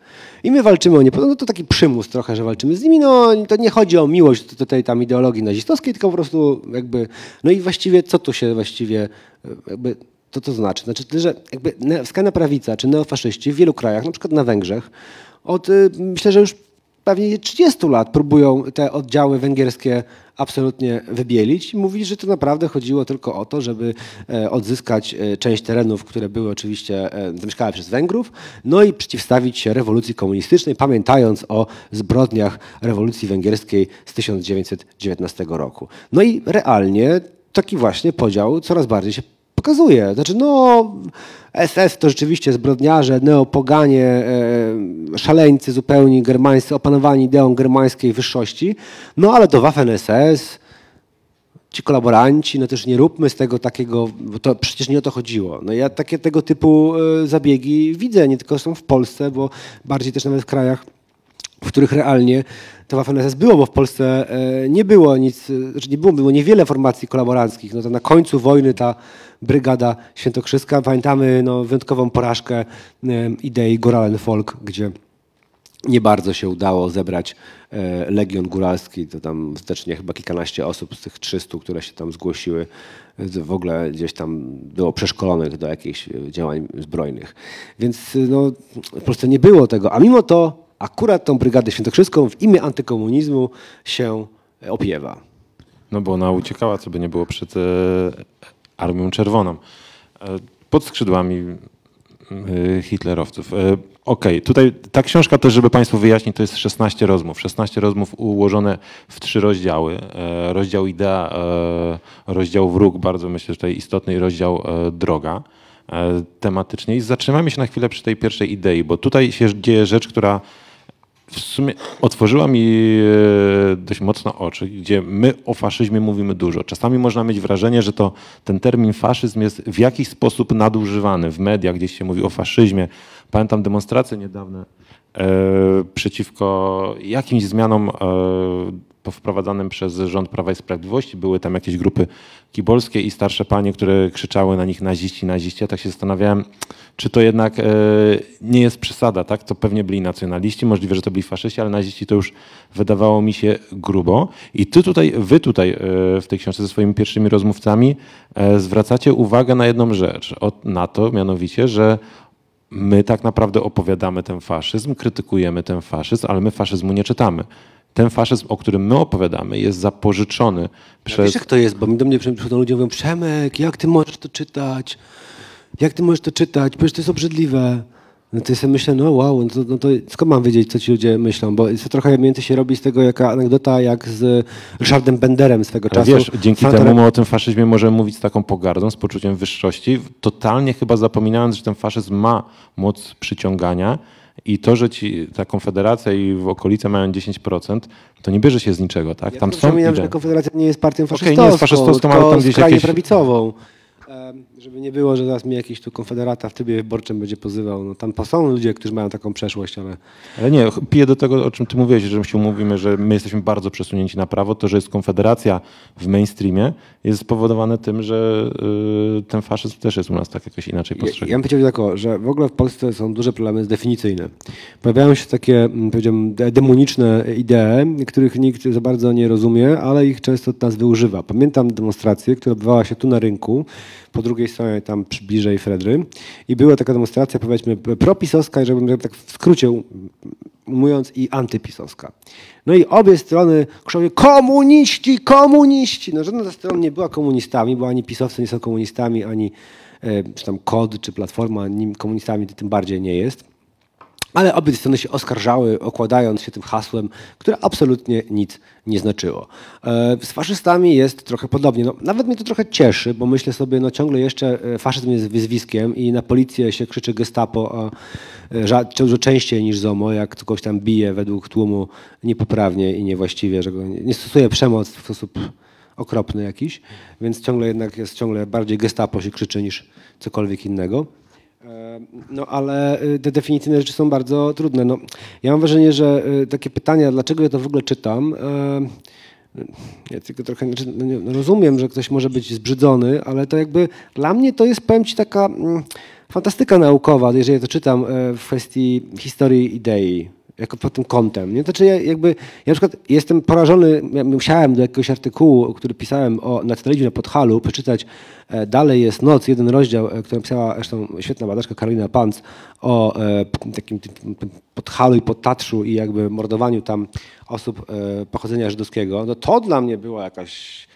I my walczymy o nie, no to taki przymus trochę, że walczymy z nimi, no to nie chodzi o miłość tej tam ideologii nazistowskiej, tylko po prostu jakby, no i właściwie co tu się właściwie, jakby, co to znaczy? Znaczy, że jakby skrajna prawica czy neofaszyści w wielu krajach, na przykład na Węgrzech, od y, myślę, że już pewnie 30 lat próbują te oddziały węgierskie absolutnie wybielić i mówić, że to naprawdę chodziło tylko o to, żeby e, odzyskać e, część terenów, które były oczywiście e, zamieszkane przez Węgrów, no i przeciwstawić się rewolucji komunistycznej, pamiętając o zbrodniach rewolucji węgierskiej z 1919 roku. No i realnie taki właśnie podział coraz bardziej się pokazuje. Znaczy, no, SS to rzeczywiście zbrodniarze, neopoganie, e, szaleńcy zupełnie germańscy, opanowani ideą germańskiej wyższości, no ale to Waffen-SS, ci kolaboranci, no też nie róbmy z tego takiego, bo to przecież nie o to chodziło. No ja takie tego typu e, zabiegi widzę, nie tylko są w Polsce, bo bardziej też nawet w krajach, w których realnie to Waffen-SS było, bo w Polsce e, nie było nic, e, znaczy nie było, było niewiele formacji kolaboranckich. No to na końcu wojny ta brygada świętokrzyska, pamiętamy no, wyjątkową porażkę e, idei Goralen Folk, gdzie nie bardzo się udało zebrać Legion Góralski, to tam wstecznie chyba kilkanaście osób z tych 300, które się tam zgłosiły, w ogóle gdzieś tam było przeszkolonych do jakichś działań zbrojnych. Więc no, po prostu nie było tego, a mimo to akurat tą Brygadę Świętokrzyską w imię antykomunizmu się e, opiewa. No bo ona uciekała, co by nie było przed e, Armią Czerwoną. E, pod skrzydłami hitlerowców. Okej, tutaj ta książka też, żeby Państwu wyjaśnić, to jest 16 rozmów. 16 rozmów ułożone w trzy rozdziały. Rozdział idea, rozdział wróg, bardzo myślę, że tutaj istotny i rozdział droga tematycznie. I zatrzymamy się na chwilę przy tej pierwszej idei, bo tutaj się dzieje rzecz, która w sumie otworzyła mi e, dość mocno oczy, gdzie my o faszyzmie mówimy dużo. Czasami można mieć wrażenie, że to ten termin faszyzm jest w jakiś sposób nadużywany. W mediach gdzieś się mówi o faszyzmie. Pamiętam demonstracje niedawne e, przeciwko jakimś zmianom e, wprowadzanym przez rząd Prawa i Sprawiedliwości. Były tam jakieś grupy kibolskie i starsze panie, które krzyczały na nich naziści, naziści. Ja tak się zastanawiałem, czy to jednak e, nie jest przesada, tak? To pewnie byli nacjonaliści, możliwe, że to byli faszyści, ale naziści to już wydawało mi się grubo. I ty tutaj, wy tutaj e, w tej książce ze swoimi pierwszymi rozmówcami e, zwracacie uwagę na jedną rzecz, na to mianowicie, że my tak naprawdę opowiadamy ten faszyzm, krytykujemy ten faszyzm, ale my faszyzmu nie czytamy. Ten faszyzm, o którym my opowiadamy, jest zapożyczony Ja przez... Wiesz jak to jest, bo mi do mnie przychodzą ludzie mówią Przemek, jak ty możesz to czytać? Jak ty możesz to czytać? Przecież to jest obrzydliwe. No to ja sobie myślę, no wow, no to, no to skąd mam wiedzieć, co ci ludzie myślą? Bo jest to trochę między się robi z tego jaka anegdota jak z Ryszardem Benderem swego Ale czasu. wiesz, dzięki Fantorem- temu my o tym faszyzmie możemy mówić z taką pogardą, z poczuciem wyższości, totalnie chyba zapominając, że ten faszyzm ma moc przyciągania i to, że ci ta konfederacja i w okolice mają 10%, to nie bierze się z niczego, tak? Ja Tam są przypominam, że Konfederacja nie jest partią faszystowską, nie jest faszystowską, ale tam gdzieś jakieś- prawicową. Żeby nie było, że zaraz mnie jakiś tu konfederata w trybie wyborczym będzie pozywał. No, tam są ludzie, którzy mają taką przeszłość, ale Ale nie, piję do tego, o czym ty mówiłeś, że się mówimy, że my jesteśmy bardzo przesunięci na prawo. To, że jest konfederacja w mainstreamie, jest spowodowane tym, że y, ten faszyzm też jest u nas tak jakoś inaczej Ja, ja postrzegany. bym powiedział tak, że w ogóle w Polsce są duże problemy definicyjne. Pojawiają się takie, mm, powiedziałbym, de- demoniczne idee, których nikt za bardzo nie rozumie, ale ich często od nas wyużywa. Pamiętam demonstrację, która odbywała się tu na rynku, po drugiej stronie tam bliżej Fredry i była taka demonstracja, powiedzmy, propisowska, żebym tak w skrócie um- mówiąc, i antypisowska. No i obie strony krzyczyły komuniści, komuniści. No żadna ze stron nie była komunistami, bo ani pisowcy nie są komunistami, ani e, czy tam KOD, czy Platforma komunistami tym bardziej nie jest. Ale obie strony się oskarżały, okładając się tym hasłem, które absolutnie nic nie znaczyło. E, Z faszystami jest trochę podobnie. No, nawet mnie to trochę cieszy, bo myślę sobie, no ciągle jeszcze e, faszyzm jest wyzwiskiem i na policję się krzyczy gestapo, e, dużo częściej niż ZOMO, jak kogoś tam bije według tłumu niepoprawnie i niewłaściwie, że go nie, nie stosuje przemoc w sposób okropny jakiś, więc ciągle jednak jest ciągle bardziej gestapo się krzyczy niż cokolwiek innego. E, No ale y, te definicyjne rzeczy są bardzo trudne. No, ja mam wrażenie, że y, takie pytania, dlaczego ja to w ogóle czytam, e, ja tylko trochę znaczy, no no rozumiem, że ktoś może być zbrzydzony, ale to jakby dla mnie to jest, powiem ci, taka mm, fantastyka naukowa, jeżeli ja to czytam e, w kwestii historii idei jako pod tym kątem. Nie? Znaczy ja jakby, ja na przykład jestem porażony, ja musiałem do jakiegoś artykułu, który pisałem o, na telewizji na Podhalu, przeczytać e, Dalej jest noc, jeden rozdział, e, który pisała zresztą świetna badaczka Karolina Panc o e, takim Podhalu i Podtatrzu i jakby mordowaniu tam osób pochodzenia żydowskiego. No to dla mnie była jakaś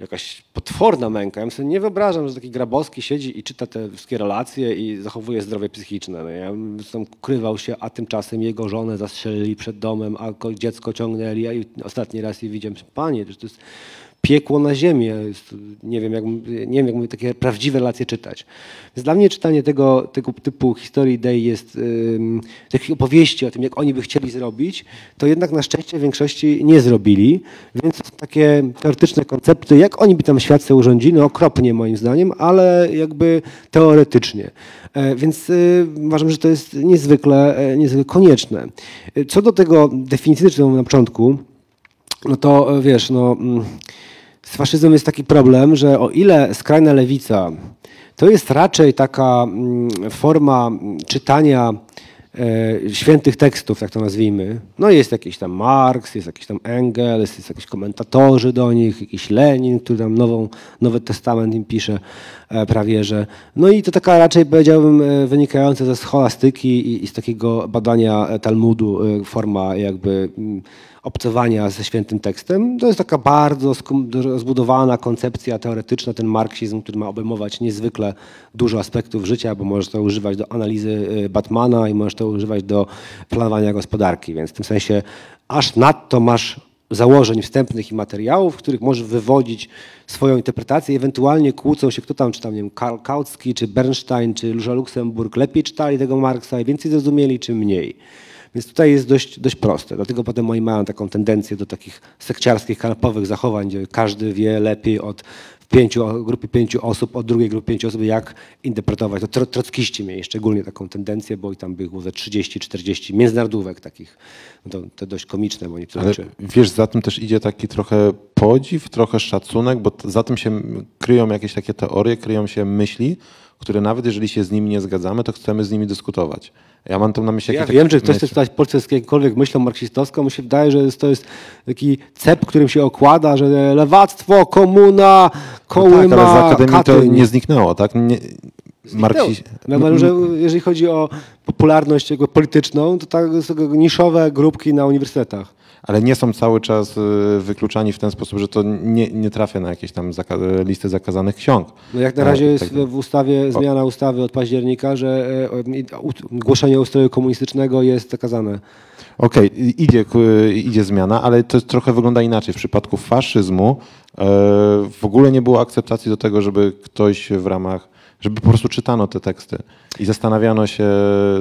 jakaś potworna męka. Ja sobie nie wyobrażam, że taki Grabowski siedzi i czyta te wszystkie relacje i zachowuje zdrowie psychiczne. No ja bym ukrywał się, a tymczasem jego żonę zastrzelili przed domem, a ko- dziecko ciągnęli, a ostatni raz je widziałem. Panie, to jest piekło na ziemi. Ja jest- Nie wiem, jak, nie wiem, jak mówię, takie prawdziwe relacje czytać. Więc dla mnie czytanie tego, tego typu historii idei jest, takich opowieści o tym, jak oni by chcieli zrobić, to jednak na szczęście większości nie zrobili. Więc takie teoretyczne koncepty, jak oni by tam świat sobie urządzili, no okropnie moim zdaniem, ale jakby teoretycznie. E, Więc y, uważam, że to jest niezwykle, e, niezwykle konieczne. E, Co do tego definicji, czy na początku, no to wiesz, no, mm, z faszyzmem jest taki problem, że o ile skrajna lewica to jest raczej taka mm, forma mm, czytania e, świętych tekstów, tak to nazwijmy. No jest jakiś tam Marx, jest jakiś tam Engels, jest jakiś komentatorzy do nich, jakiś Lenin, który tam nową, Nowy Testament im pisze prawie, że. No i to taka raczej powiedziałbym e, wynikająca ze scholastyki i, i z takiego badania e, Talmudu, e, forma jakby mm, obcowania ze świętym tekstem. To jest taka bardzo rozbudowana koncepcja teoretyczna, ten marksizm, który ma obejmować niezwykle dużo aspektów życia, bo możesz to używać do analizy Batmana i możesz to używać do planowania gospodarki, więc w tym sensie aż nadto masz założeń wstępnych i materiałów, w których możesz wywodzić swoją interpretację ewentualnie kłócą się, kto tam, czy tam, nie wiem, Karl Kautsky, czy Bernstein, czy Róża Luksemburg lepiej czytali tego Marksa i więcej zrozumieli, czy mniej. Więc tutaj jest dość, dość proste. Dlatego potem oni mają taką tendencję do takich sekciarskich, kanatowych zachowań, gdzie każdy wie lepiej od pięciu, grupy pięciu osób, od drugiej grupy pięciu osób, jak interpretować. To tro, trockiści mieli szczególnie taką tendencję, bo i tam było ze 30-40 międzynarodówek takich. No to, to dość komiczne, bo to Ale znaczy, wiesz, za tym też idzie taki trochę podziw, trochę szacunek, bo za tym się kryją jakieś takie teorie, kryją się myśli, które nawet jeżeli się z nimi nie zgadzamy, to chcemy z nimi dyskutować. Ja mam tam na myśli Ja wiem, takie że ktoś chce czytać Polsce z jakąkolwiek myślą marksistowską, mi się wydaje, że to jest taki cep, którym się okłada, że lewactwo, komuna, No kołyma, tak, ale z Akademii to nie zniknęło, tak? Nie, Marksi... Ja uważam, że jeżeli chodzi o popularność jakby polityczną, to tak niszowe grupki na uniwersytetach. Ale nie są cały czas y, wykluczani w ten sposób, że to nie, nie trafia na jakieś tam zaka- listy zakazanych ksiąg. No jak na E, razie jest tak. w ustawie, zmiana ustawy od października, że e, głoszenie ustroju komunistycznego jest zakazane. Okej, i- idzie, idzie zmiana, ale to trochę wygląda inaczej. W przypadku faszyzmu e, w ogóle nie było akceptacji do tego, żeby ktoś w ramach, żeby po prostu czytano te teksty i zastanawiano się,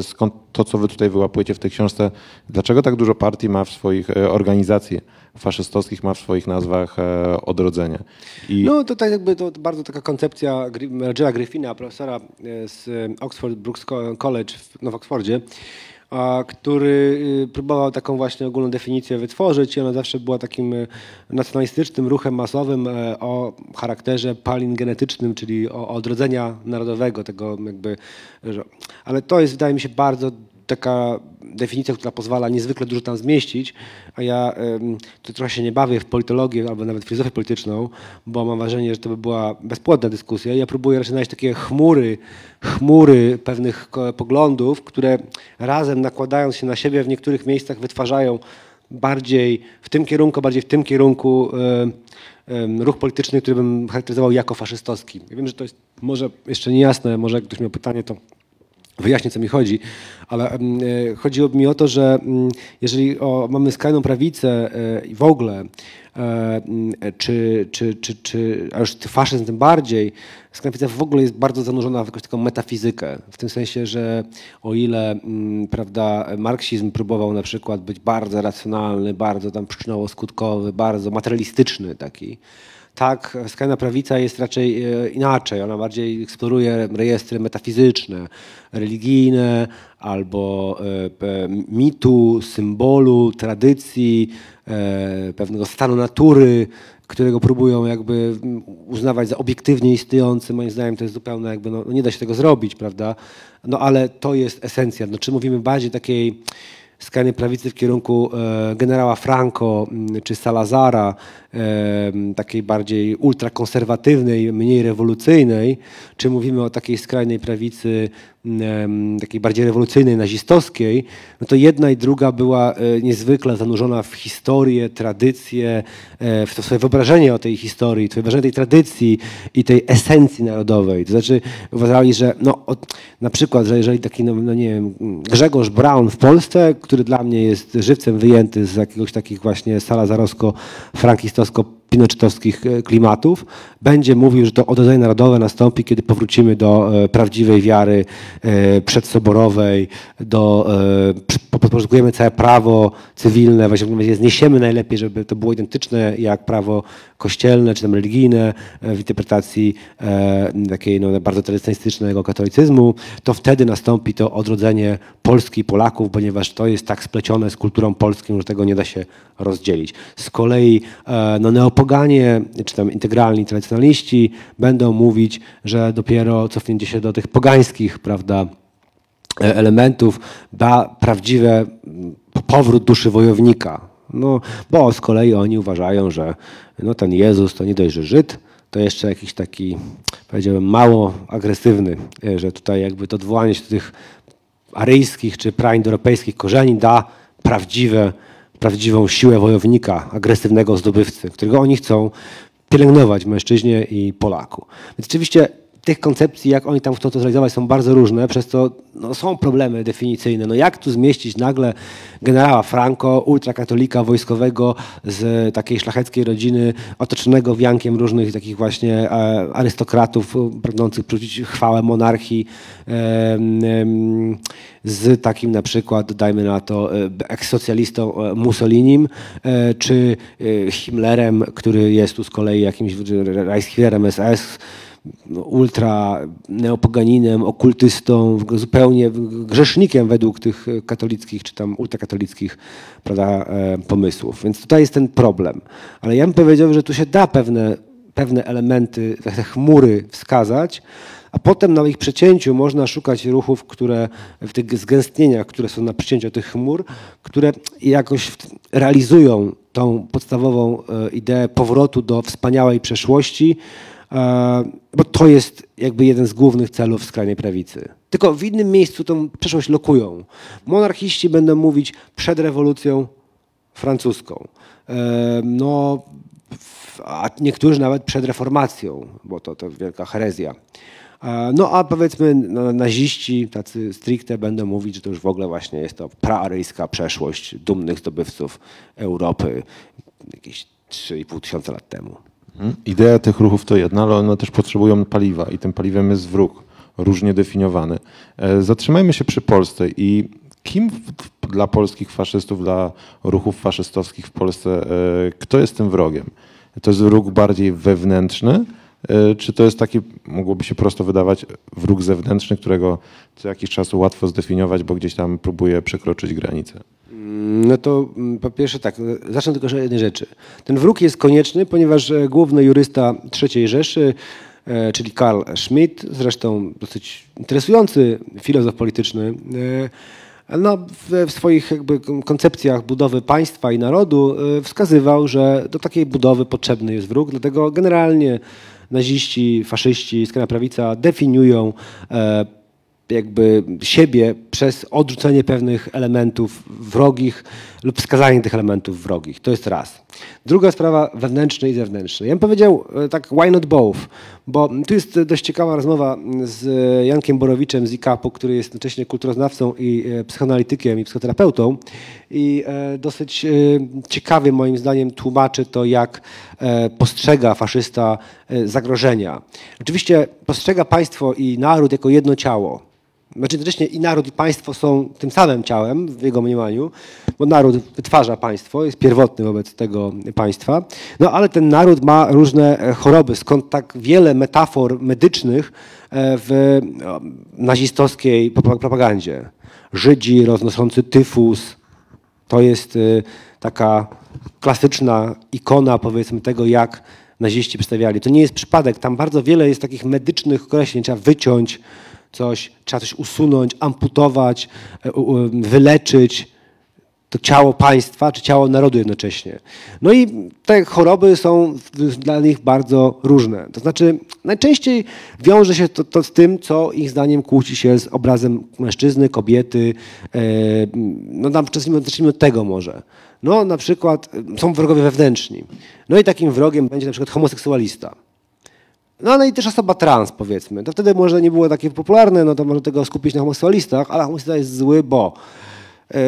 skąd to, co wy tutaj wyłapujecie w tej książce, dlaczego tak dużo partii ma w swoich e, organizacji faszystowskich, ma w swoich nazwach e, odrodzenie. I No to tak jakby to bardzo taka koncepcja Rogera Griffina, profesora e, z Oxford Brooks Co- College w, no, w Oxfordzie, który y, próbował taką właśnie ogólną definicję wytworzyć i ona zawsze była takim e, nacjonalistycznym ruchem masowym e, o charakterze palingenetycznym, czyli o, odrodzenia narodowego, tego jakby, ale to jest wydaje mi się bardzo taka definicja, która pozwala niezwykle dużo tam zmieścić, a ja tu trochę się nie bawię w politologię albo nawet filozofię polityczną, bo mam wrażenie, że to by była bezpłodna dyskusja. Ja próbuję raczej znaleźć takie chmury, chmury pewnych poglądów, które razem nakładając się na siebie w niektórych miejscach wytwarzają bardziej w tym kierunku, bardziej w tym kierunku ruch polityczny, który bym charakteryzował jako faszystowski. Ja wiem, że to jest może jeszcze niejasne, może jak ktoś miał pytanie, to wyjaśnię, co mi chodzi, ale e, chodziło mi o to, że mm, jeżeli mamy skrajną prawicę i w ogóle, e, mm, czy, czy, czy, czy, a już faszyzm tym bardziej, skrajna prawica w ogóle jest bardzo zanurzona w jakąś taką metafizykę, w tym sensie, że o ile prawda, marksizm próbował na przykład być bardzo racjonalny, bardzo tam przyczynowo-skutkowy, bardzo materialistyczny taki, tak, skrajna prawica jest raczej e, inaczej. Ona bardziej eksploruje rejestry metafizyczne, religijne albo e, mitu, symbolu, tradycji, e, pewnego stanu natury, którego próbują jakby mm, uznawać za obiektywnie istniejący. Moim zdaniem to jest zupełnie jakby, no, no nie da się tego zrobić, prawda? No ale to jest esencja. No, czy mówimy bardziej takiej skrajnej prawicy w kierunku e, generała Franco czy Salazara, e, takiej bardziej ultrakonserwatywnej, mniej rewolucyjnej, czy mówimy o takiej skrajnej prawicy takiej bardziej rewolucyjnej, nazistowskiej, no to jedna i druga była e, niezwykle zanurzona w historię, tradycję, e, w to swoje wyobrażenie o tej historii, wyobrażenie tej tradycji i tej esencji narodowej. To znaczy uważali, że no, od, na przykład, że jeżeli taki, no, no nie wiem, Grzegorz Braun w Polsce, który dla mnie jest żywcem wyjęty z jakiegoś takich właśnie salazarowsko-frankistowsko pinoczetowskich e, klimatów, będzie mówił, że to odrodzenie narodowe nastąpi, kiedy powrócimy do e, prawdziwej wiary e, przedsoborowej, do, podporządkujemy całe prawo cywilne, właśnie je zniesiemy najlepiej, żeby to było identyczne jak prawo kościelne czy tam religijne w interpretacji takiej no, bardzo tradycjonalistycznego katolicyzmu, to wtedy nastąpi to odrodzenie Polski i Polaków, ponieważ to jest tak splecione z kulturą polską, że tego nie da się rozdzielić. Z kolei no, neopoganie, czy tam integralni tradycjonaliści będą mówić, że dopiero cofnięcie się do tych pogańskich, prawda, e, elementów da prawdziwe mm, powrót duszy wojownika. No, bo z kolei oni uważają, że no, ten Jezus to nie dość, że Żyd, to jeszcze jakiś taki, powiedziałbym, mało agresywny, e, że tutaj jakby to odwołanie się do tych aryjskich czy praindoeuropejskich korzeni da prawdziwe, prawdziwą siłę wojownika, agresywnego zdobywcy, którego oni chcą pielęgnować mężczyźnie i Polaku. Więc oczywiście tych koncepcji, jak oni tam chcą to zrealizować, są bardzo różne, przez to no, są problemy definicyjne. No, jak tu zmieścić nagle generała Franco, ultrakatolika wojskowego z takiej szlacheckiej rodziny, otoczonego wiankiem różnych takich właśnie e, arystokratów e, pragnących przywrócić chwałę monarchii, e, em, z takim na przykład, dajmy na to, e, ekssocjalistą e, Mussolinim, e, czy e, Himmlerem, który jest tu z kolei jakimś Reichsführerem SS, ultra neopoganinem, okultystą, zupełnie grzesznikiem według tych katolickich czy tam ultrakatolickich prawda, e, pomysłów. Więc tutaj jest ten problem. Ale ja bym powiedział, że tu się da pewne, pewne elementy, te chmury wskazać, a potem na ich przecięciu można szukać ruchów, które w tych zgęstnieniach, które są na przecięciu tych chmur, które jakoś realizują tą podstawową e, ideę powrotu do wspaniałej przeszłości, E, bo to jest jakby jeden z głównych celów skrajnej prawicy. Tylko w innym miejscu tą przeszłość lokują. Monarchiści będą mówić przed rewolucją francuską. E, no, a niektórzy nawet przed reformacją, bo to, to wielka herezja. E, no a powiedzmy naziści, tacy stricte będą mówić, że to już w ogóle właśnie jest to praaryjska przeszłość dumnych zdobywców Europy jakieś 3,5 tysiąca lat temu. Mhm. Idea tych ruchów to jedna, ale one też potrzebują paliwa i tym paliwem jest wróg, różnie definiowany. E, zatrzymajmy się przy Polsce i kim dla polskich faszystów, dla ruchów faszystowskich w Polsce, e, kto jest tym wrogiem? To jest wróg bardziej wewnętrzny, e, czy to jest taki, mogłoby się prosto wydawać, wróg zewnętrzny, którego co jakiś czas łatwo zdefiniować, bo gdzieś tam próbuje przekroczyć granicę? No to mm, po pierwsze tak, zacznę tylko od jednej rzeczy. Ten wróg jest konieczny, ponieważ e, główny jurysta III Rzeszy, e, czyli Karl Schmidt, zresztą dosyć interesujący filozof polityczny, e, no, w, swoich jakby koncepcjach budowy państwa i narodu wskazywał, że do takiej budowy potrzebny jest wróg, dlatego generalnie naziści, faszyści, skrajna prawica definiują jakby siebie przez odrzucenie pewnych elementów wrogich lub wskazanie tych elementów wrogich. To jest raz. Druga sprawa wewnętrzna i zewnętrzna. Ja bym powiedział e, tak, why not both? Bo tu jest dość ciekawa rozmowa z Jankiem Borowiczem z IKAP-u, który jest jednocześnie kulturoznawcą i e, psychoanalitykiem i psychoterapeutą i e, dosyć ciekawie moim zdaniem tłumaczy to, jak postrzega faszysta zagrożenia. Oczywiście postrzega państwo i naród jako jedno ciało jednocześnie i naród, i państwo są tym samym ciałem w jego mniemaniu, bo naród wytwarza państwo, jest pierwotny wobec tego państwa, no ale ten naród ma różne e, choroby, skąd tak wiele metafor medycznych e, w nazistowskiej propagandzie. Żydzi roznoszący tyfus, to jest e, taka klasyczna ikona powiedzmy tego, jak naziści przedstawiali. To nie jest przypadek, tam bardzo wiele jest takich medycznych określeń, trzeba wyciąć, coś, trzeba coś usunąć, amputować, e, wyleczyć to ciało państwa czy ciało narodu jednocześnie. No i te choroby są dla nich bardzo różne. To znaczy najczęściej wiąże się to, to z tym, co ich zdaniem kłóci się z obrazem mężczyzny, kobiety. E, no tam zacznijmy od tego może. No na przykład są wrogowie wewnętrzni. No i takim wrogiem będzie na przykład homoseksualista. No ale i też osoba trans, powiedzmy. To wtedy może nie było takie popularne, no to może tego skupić na homoseksualistach, ale homoseksualista jest zły, bo yy,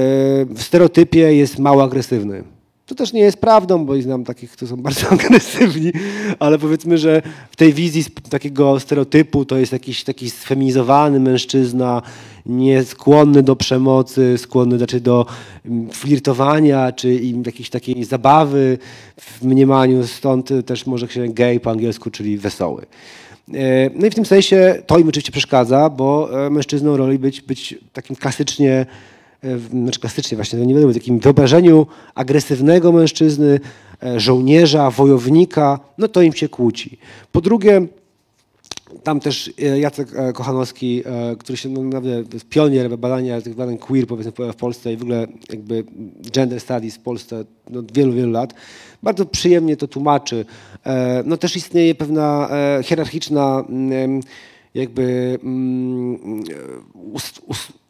w stereotypie jest mało agresywny. To też nie jest prawdą, bo znam takich, którzy są [laughs] bardzo agresywni, ale powiedzmy, że w tej wizji takiego stereotypu to jest jakiś taki sfeminizowany mężczyzna, nieskłonny do przemocy, skłonny znaczy do mm, flirtowania, czy jakiejś takiej zabawy w mniemaniu, stąd też może się gay po angielsku, czyli wesoły. E, no i w tym sensie to im oczywiście przeszkadza, bo e, mężczyzną roli być, być takim klasycznie znaczy klasycznie właśnie, nie będę w takim wyobrażeniu agresywnego mężczyzny, e, żołnierza, wojownika, no to im się kłóci. Po drugie, tam też e, Jacek e, Kochanowski, e, który się no, naprawdę jest pionier badania tych badań queer powiedzmy w Polsce i w ogóle jakby gender studies w Polsce no, od wielu, wielu lat, bardzo przyjemnie to tłumaczy. E, No też istnieje pewna e, hierarchiczna mm, jakby mm,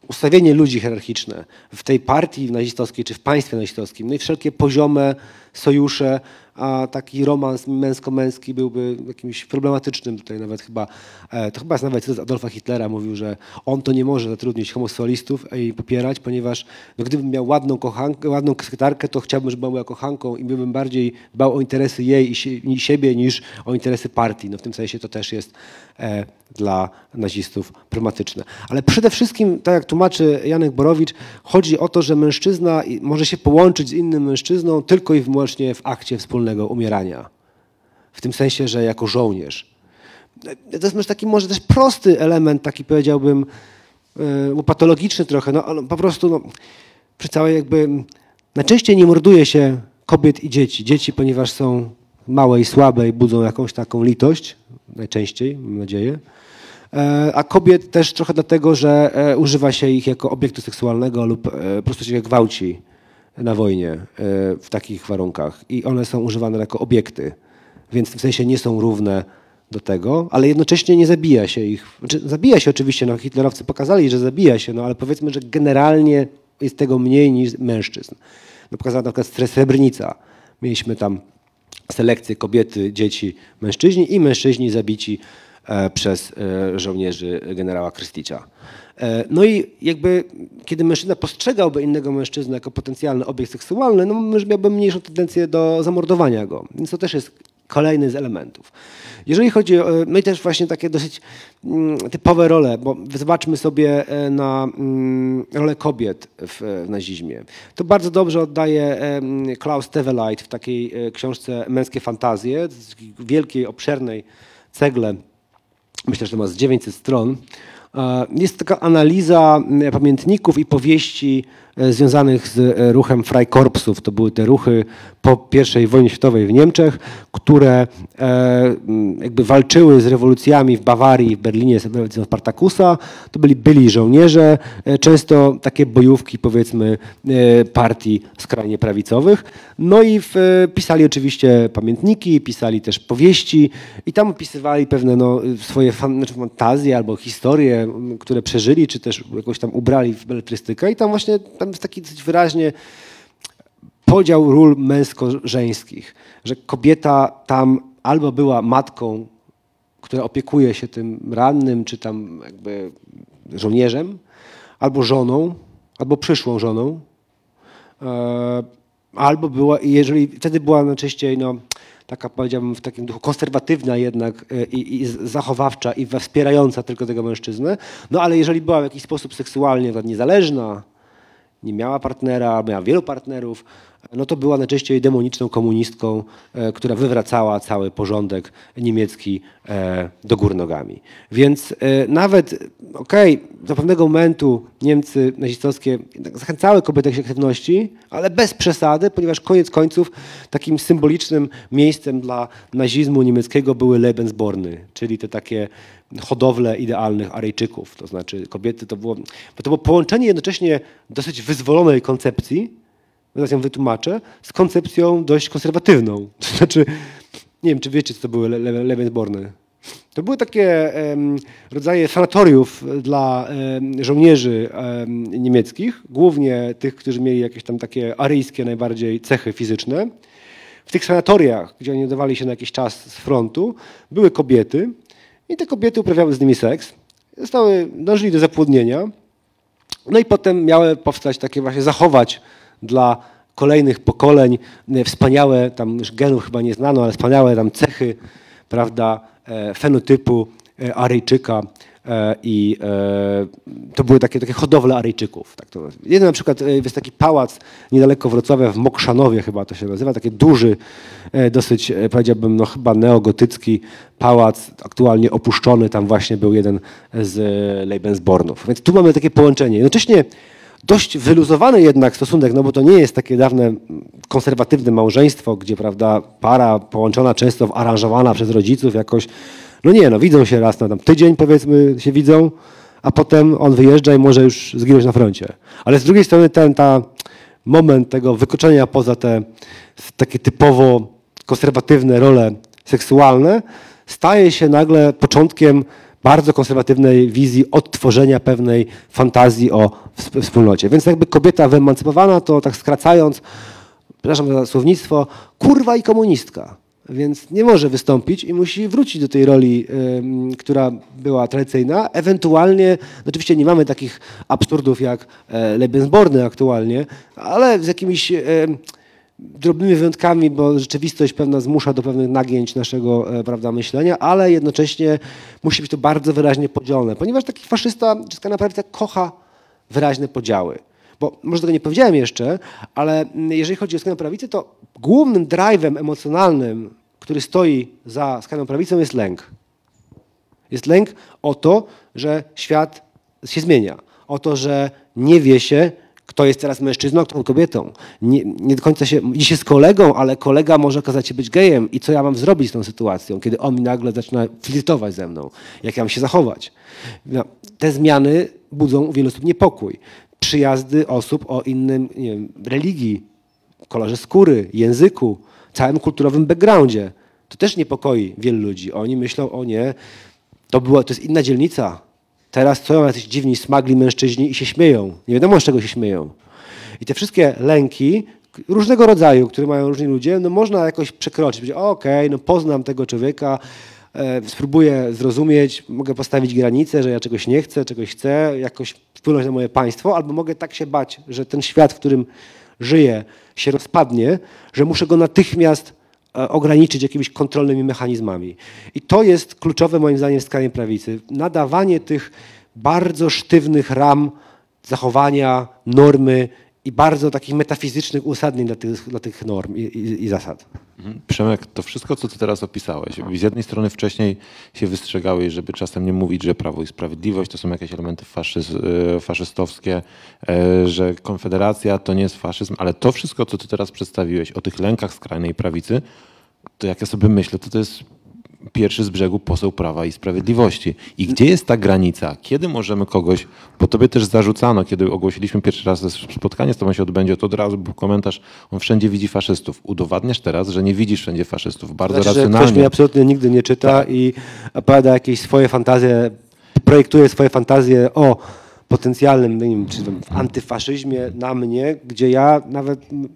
ustawienie ludzi hierarchiczne w tej partii nazistowskiej czy w państwie nazistowskim, no i wszelkie poziome sojusze, a taki romans męsko-męski byłby jakimś problematycznym tutaj nawet chyba, e, to chyba jest nawet cytat Adolfa Hitlera mówił, że on to nie może zatrudnić homoseksualistów i popierać, ponieważ no, gdybym miał ładną kochankę, ładną sekretarkę, to chciałbym, żeby była moja kochanką i bym bardziej dbał o interesy jej i, sie, i siebie niż o interesy partii. No w tym sensie to też jest e, dla nazistów problematyczne. Ale przede wszystkim, tak jak tłumaczy Janek Borowicz, chodzi o to, że mężczyzna może się połączyć z innym mężczyzną tylko i wyłącznie w akcie wspólnego umierania. W tym sensie, że jako żołnierz. To jest może taki może też prosty element, taki powiedziałbym e, patologiczny trochę, no ale po prostu no, przy całej jakby najczęściej nie morduje się kobiet i dzieci. Dzieci, ponieważ są małe i słabe i budzą jakąś taką litość, najczęściej, mam nadzieję. E, A kobiet też trochę dlatego, że e, używa się ich jako obiektu seksualnego lub po prostu się gwałci na wojnie e, w takich warunkach. I one są używane jako obiekty, więc w sensie nie są równe do tego, ale jednocześnie nie zabija się ich. Znaczy, zabija się oczywiście, no hitlerowcy pokazali, że zabija się, no ale powiedzmy, że generalnie jest tego mniej niż mężczyzn. No pokazała na przykład Srebrenica. Mieliśmy tam selekcję kobiety, dzieci, mężczyźni i mężczyźni zabici e, przez e, żołnierzy generała Krysticia. E, No i jakby, kiedy mężczyzna postrzegałby innego mężczyznę jako potencjalny obiekt seksualny, no miałby mniejszą tendencję do zamordowania go. Więc to też jest kolejny z elementów. Jeżeli chodzi o, no i też właśnie takie dosyć mm, typowe role, bo zobaczmy sobie e, na mm, rolę kobiet w, nazizmie. To bardzo dobrze oddaje Klaus Teweleit w takiej e, książce Męskie fantazje, wielkiej, obszernej cegle, myślę, że to ma z 900 stron. E, Jest taka analiza m, pamiętników i powieści związanych z e, ruchem Freikorpsów. To były te ruchy po I wojnie światowej w Niemczech, które e, jakby walczyły z rewolucjami w Bawarii, w Berlinie z rewolucją Spartakusa. To byli byli żołnierze, e, często takie bojówki powiedzmy e, partii skrajnie prawicowych. No i w, e, pisali oczywiście pamiętniki, pisali też powieści i tam opisywali pewne no, swoje znaczy fantazje albo historie, które przeżyli, czy też jakoś tam ubrali w beletrystykę i tam właśnie tam jest taki dosyć wyraźnie podział ról męsko-żeńskich, że kobieta tam albo była matką, która opiekuje się tym rannym, czy tam jakby żołnierzem, albo żoną, albo przyszłą żoną, e, albo była, jeżeli wtedy była najczęściej no, taka powiedziałbym w takim duchu konserwatywna jednak e, i, i zachowawcza i wspierająca tylko tego mężczyznę, no ale jeżeli była w jakiś sposób seksualnie niezależna, nie miała partnera, miała wielu partnerów, no to była najczęściej demoniczną komunistką, e, która wywracała cały porządek niemiecki e, do gór nogami. Więc e, nawet, okej, do pewnego momentu Niemcy nazistowskie zachęcały kobiety do aktywności, ale bez przesady, ponieważ koniec końców takim symbolicznym miejscem dla nazizmu niemieckiego były Lebensborny, czyli te takie hodowle idealnych Aryjczyków. To znaczy kobiety to było, to było połączenie jednocześnie dosyć wyzwolonej koncepcji, zaraz ją wytłumaczę, z koncepcją dość konserwatywną. [laughs] To znaczy, nie wiem, czy wiecie, co to były Le-. To były takie em, rodzaje sanatoriów dla em, żołnierzy em, niemieckich, głównie tych, którzy mieli jakieś tam takie aryjskie najbardziej cechy fizyczne. W tych sanatoriach, gdzie oni udawali się na jakiś czas z frontu, były kobiety i te kobiety uprawiały z nimi seks. Zostały, dążyli do zapłodnienia. No i potem miały powstać takie właśnie, zachować dla kolejnych pokoleń e, wspaniałe, tam już genów chyba nie znano, ale wspaniałe tam cechy, prawda, e, fenotypu e, Aryjczyka i e, to były takie, takie hodowle Aryjczyków. Tak to. Jeden na przykład e, jest taki pałac niedaleko Wrocławia w Mokszanowie chyba to się nazywa, taki duży, e, dosyć e, powiedziałbym no chyba neogotycki pałac, aktualnie opuszczony, tam właśnie był jeden z e, Lebensbornów. Więc tu mamy takie połączenie. Jednocześnie dość wyluzowany jednak stosunek, no bo to nie jest takie dawne konserwatywne małżeństwo, gdzie prawda, para połączona często aranżowana przez rodziców jakoś No nie, no widzą się raz na tam tydzień, powiedzmy, się widzą, a potem on wyjeżdża i może już zginąć na froncie. Ale z drugiej strony ten ta moment tego wykroczenia poza te takie typowo konserwatywne role seksualne staje się nagle początkiem bardzo konserwatywnej wizji odtworzenia pewnej fantazji o wsp- wspólnocie. Więc jakby kobieta wyemancypowana to tak skracając, przepraszam za słownictwo, kurwa i komunistka. Więc nie może wystąpić i musi wrócić do tej roli, która była tradycyjna. Ewentualnie, oczywiście nie mamy takich absurdów jak e, Lebensborny aktualnie, ale z jakimiś drobnymi wyjątkami, bo rzeczywistość pewna zmusza do pewnych nagięć naszego e, prawda, myślenia, ale jednocześnie musi być to bardzo wyraźnie podzielone, ponieważ taki faszysta, czy prawica kocha wyraźne podziały. Bo może tego nie powiedziałem jeszcze, ale jeżeli chodzi o skrajną prawicę, to głównym drive'em emocjonalnym, który stoi za skrajną prawicą jest lęk. Jest lęk o to, że świat się zmienia. O to, że nie wie się, kto jest teraz mężczyzną, a kto kobietą. Nie, nie do końca się, widzi się z kolegą, ale kolega może okazać się być gejem. I co ja mam zrobić z tą sytuacją, kiedy on mi nagle zaczyna flirtować ze mną? Jak ja mam się zachować? No, te zmiany budzą u wielu osób niepokój. Przyjazdy osób o innym nie wiem, religii, kolorze skóry, języku, całym kulturowym backgroundzie. To też niepokoi wielu ludzi. Oni myślą, o nie, to, była, to jest inna dzielnica. Teraz co, jacyś dziwni, smagli mężczyźni i się śmieją. Nie wiadomo, z czego się śmieją. I te wszystkie lęki różnego rodzaju, które mają różni ludzie, no można jakoś przekroczyć. Okej, no poznam tego człowieka, spróbuję zrozumieć, mogę postawić granicę, że ja czegoś nie chcę, czegoś chcę, jakoś wpłynąć na moje państwo, albo mogę tak się bać, że ten świat, w którym żyję, się rozpadnie, że muszę go natychmiast e, ograniczyć jakimiś kontrolnymi mechanizmami. I to jest kluczowe moim zdaniem w skrajnej prawicy. Nadawanie tych bardzo sztywnych ram zachowania, normy i bardzo takich metafizycznych uzasadnień dla tych, dla tych norm i, i, i zasad. Mhm. Przemek, to wszystko, co ty teraz opisałeś, z jednej strony wcześniej się wystrzegałeś, żeby czasem nie mówić, że Prawo i Sprawiedliwość to są jakieś elementy faszyz, e, faszystowskie, e, że Konfederacja to nie jest faszyzm, ale to wszystko, co ty teraz przedstawiłeś o tych lękach skrajnej prawicy, to jak ja sobie myślę, to to jest pierwszy z brzegu poseł Prawa i Sprawiedliwości. I gdzie jest ta granica? Kiedy możemy kogoś, bo tobie też zarzucano, kiedy ogłosiliśmy pierwszy raz spotkanie z tobą się odbędzie, to od razu był komentarz, on wszędzie widzi faszystów. Udowadniasz teraz, że nie widzisz wszędzie faszystów. Bardzo Znaczy, że ktoś racjonalnie. mnie absolutnie nigdy nie czyta i opowiada jakieś swoje fantazje, projektuje swoje fantazje o potencjalnym, nie wiem, czy tam antyfaszyzmie na mnie, gdzie ja nawet mm,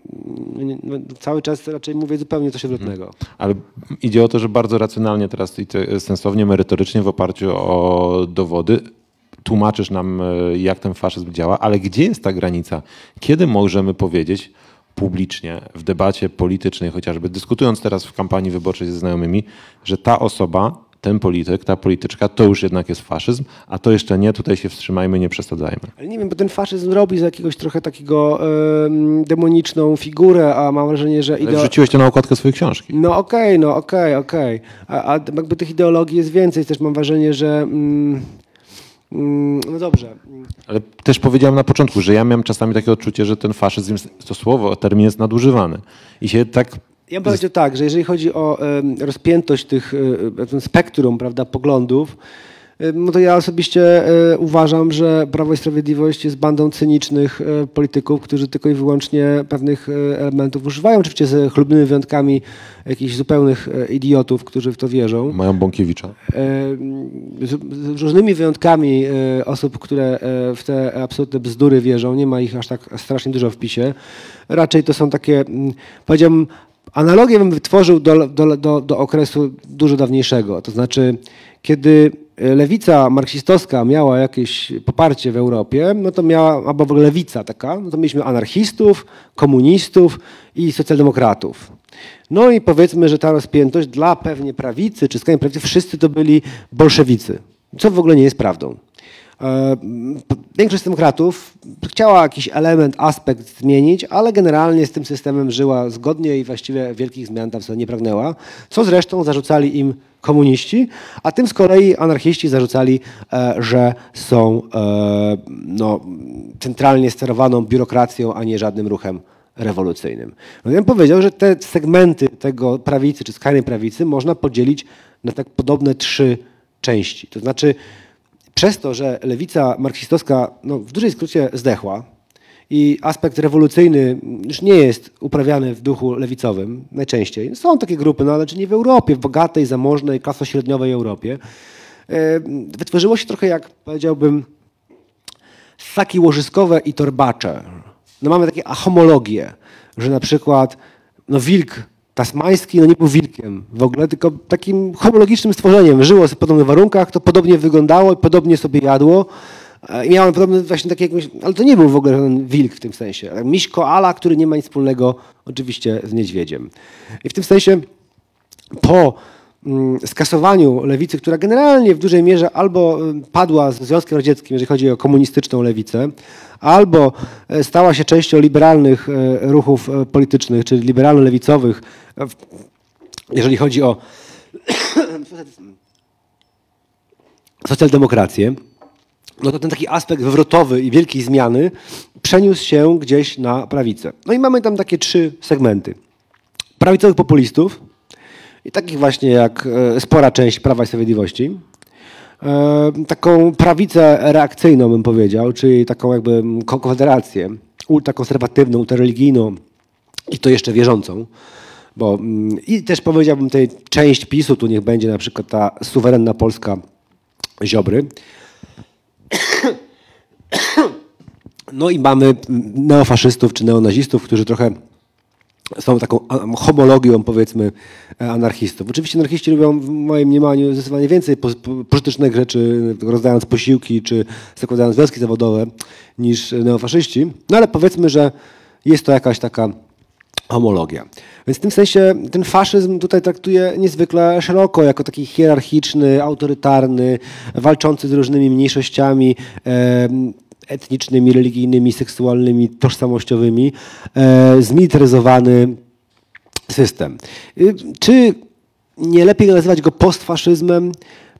nie- no, cały czas raczej mówię zupełnie coś odwrotnego. Ale idzie o to, że bardzo racjonalnie teraz i te- sensownie, merytorycznie w oparciu o dowody tłumaczysz nam, e, jak ten faszyzm działa, ale gdzie jest ta granica? Kiedy możemy powiedzieć publicznie, w debacie politycznej chociażby, dyskutując teraz w kampanii wyborczej ze znajomymi, że ta osoba, ten polityk, ta polityczka, to już jednak jest faszyzm, a to jeszcze nie, tutaj się wstrzymajmy, nie przesadzajmy. Ale nie wiem, bo ten faszyzm robi z jakiegoś trochę takiego em, demoniczną figurę, a mam wrażenie, że Ale ideo... wrzuciłeś to na okładkę swojej książki. No okej, no okej, okej. A, a jakby tych ideologii jest więcej, też mam wrażenie, że... Mm, mm, no dobrze. Ale też powiedziałem na początku, że ja miałem czasami takie odczucie, że ten faszyzm, to słowo, termin jest nadużywany. I się tak Ja bym powiedział tak, że jeżeli chodzi o rozpiętość tych e, ten spektrum prawda, poglądów, e, no to ja osobiście e, uważam, że Prawo i Sprawiedliwość jest bandą cynicznych e, polityków, którzy tylko i wyłącznie pewnych e, elementów używają, oczywiście z chlubnymi wyjątkami jakichś zupełnych e, idiotów, którzy w to wierzą. mają Bąkiewicza. E, z, różnymi wyjątkami e, osób, które e, w te absolutne bzdury wierzą, nie ma ich aż tak strasznie dużo w PiSie. Raczej to są takie, mm, powiedziałbym, analogię bym wytworzył do, do, do, do okresu dużo dawniejszego. To znaczy, kiedy lewica marksistowska miała jakieś poparcie w Europie, no to miała, albo w ogóle lewica taka, no to mieliśmy anarchistów, komunistów i socjaldemokratów. No i powiedzmy, że ta rozpiętość dla pewnie prawicy czy skrajnej prawicy, wszyscy to byli bolszewicy, co w ogóle nie jest prawdą. E, Większość demokratów chciała jakiś element, aspekt zmienić, ale generalnie z tym systemem żyła zgodnie i właściwie wielkich zmian tam sobie nie pragnęła, co zresztą zarzucali im komuniści, a tym z kolei anarchiści zarzucali, e, że są e, no, centralnie sterowaną biurokracją, a nie żadnym ruchem rewolucyjnym. No, ja bym powiedział, że te segmenty tego prawicy czy skrajnej prawicy można podzielić na tak podobne trzy części. To znaczy, przez to, że lewica marksistowska no, w dużej skrócie zdechła i aspekt rewolucyjny już nie jest uprawiany w duchu lewicowym najczęściej. Są takie grupy, no ale czy nie w Europie, w bogatej, zamożnej, klasośredniowej Europie. E, Wytworzyło się trochę jak powiedziałbym ssaki łożyskowe i torbacze. No mamy takie homologie, że na przykład no wilk tasmański no nie był wilkiem w ogóle, tylko takim homologicznym stworzeniem. Żyło w podobnych warunkach, to podobnie wyglądało podobnie sobie jadło. E, I miałem podobny właśnie taki ale to nie był w ogóle żaden wilk w tym sensie. Miś koala, który nie ma nic wspólnego oczywiście z niedźwiedziem. I w tym sensie po skasowaniu lewicy, która generalnie w dużej mierze albo mm, padła z Związkiem Radzieckim, jeżeli chodzi o komunistyczną lewicę, albo e, stała się częścią liberalnych e, ruchów e, politycznych, czyli liberalno-lewicowych, jeżeli chodzi o [coughs] socjaldemokrację, no to ten taki aspekt wywrotowy i wielkiej zmiany przeniósł się gdzieś na prawicę. No i mamy tam takie trzy segmenty. Prawicowych populistów i takich właśnie jak e, spora część Prawa i Sprawiedliwości. E, Taką prawicę reakcyjną bym powiedział, czyli taką jakby konfederację ultrakonserwatywną, ultrareligijną i to jeszcze wierzącą. Bo, mm, I też powiedziałbym tej część PiSu, tu niech będzie na przykład ta suwerenna Polska Ziobry. [coughs] No i mamy neofaszystów czy neonazistów, którzy trochę są taką homologią, powiedzmy, e, anarchistów. Oczywiście anarchiści robią w moim mniemaniu zdecydowanie więcej po- po- pożytecznych rzeczy, rozdając posiłki czy zakładając związki zawodowe, niż neofaszyści. No ale powiedzmy, że jest to jakaś taka homologia. Więc w tym sensie ten faszyzm tutaj traktuje niezwykle szeroko, jako taki hierarchiczny, autorytarny, walczący z różnymi mniejszościami etnicznymi, religijnymi, seksualnymi, tożsamościowymi, e, zmilitaryzowany system. Y, Czy nie lepiej nazywać go postfaszyzmem?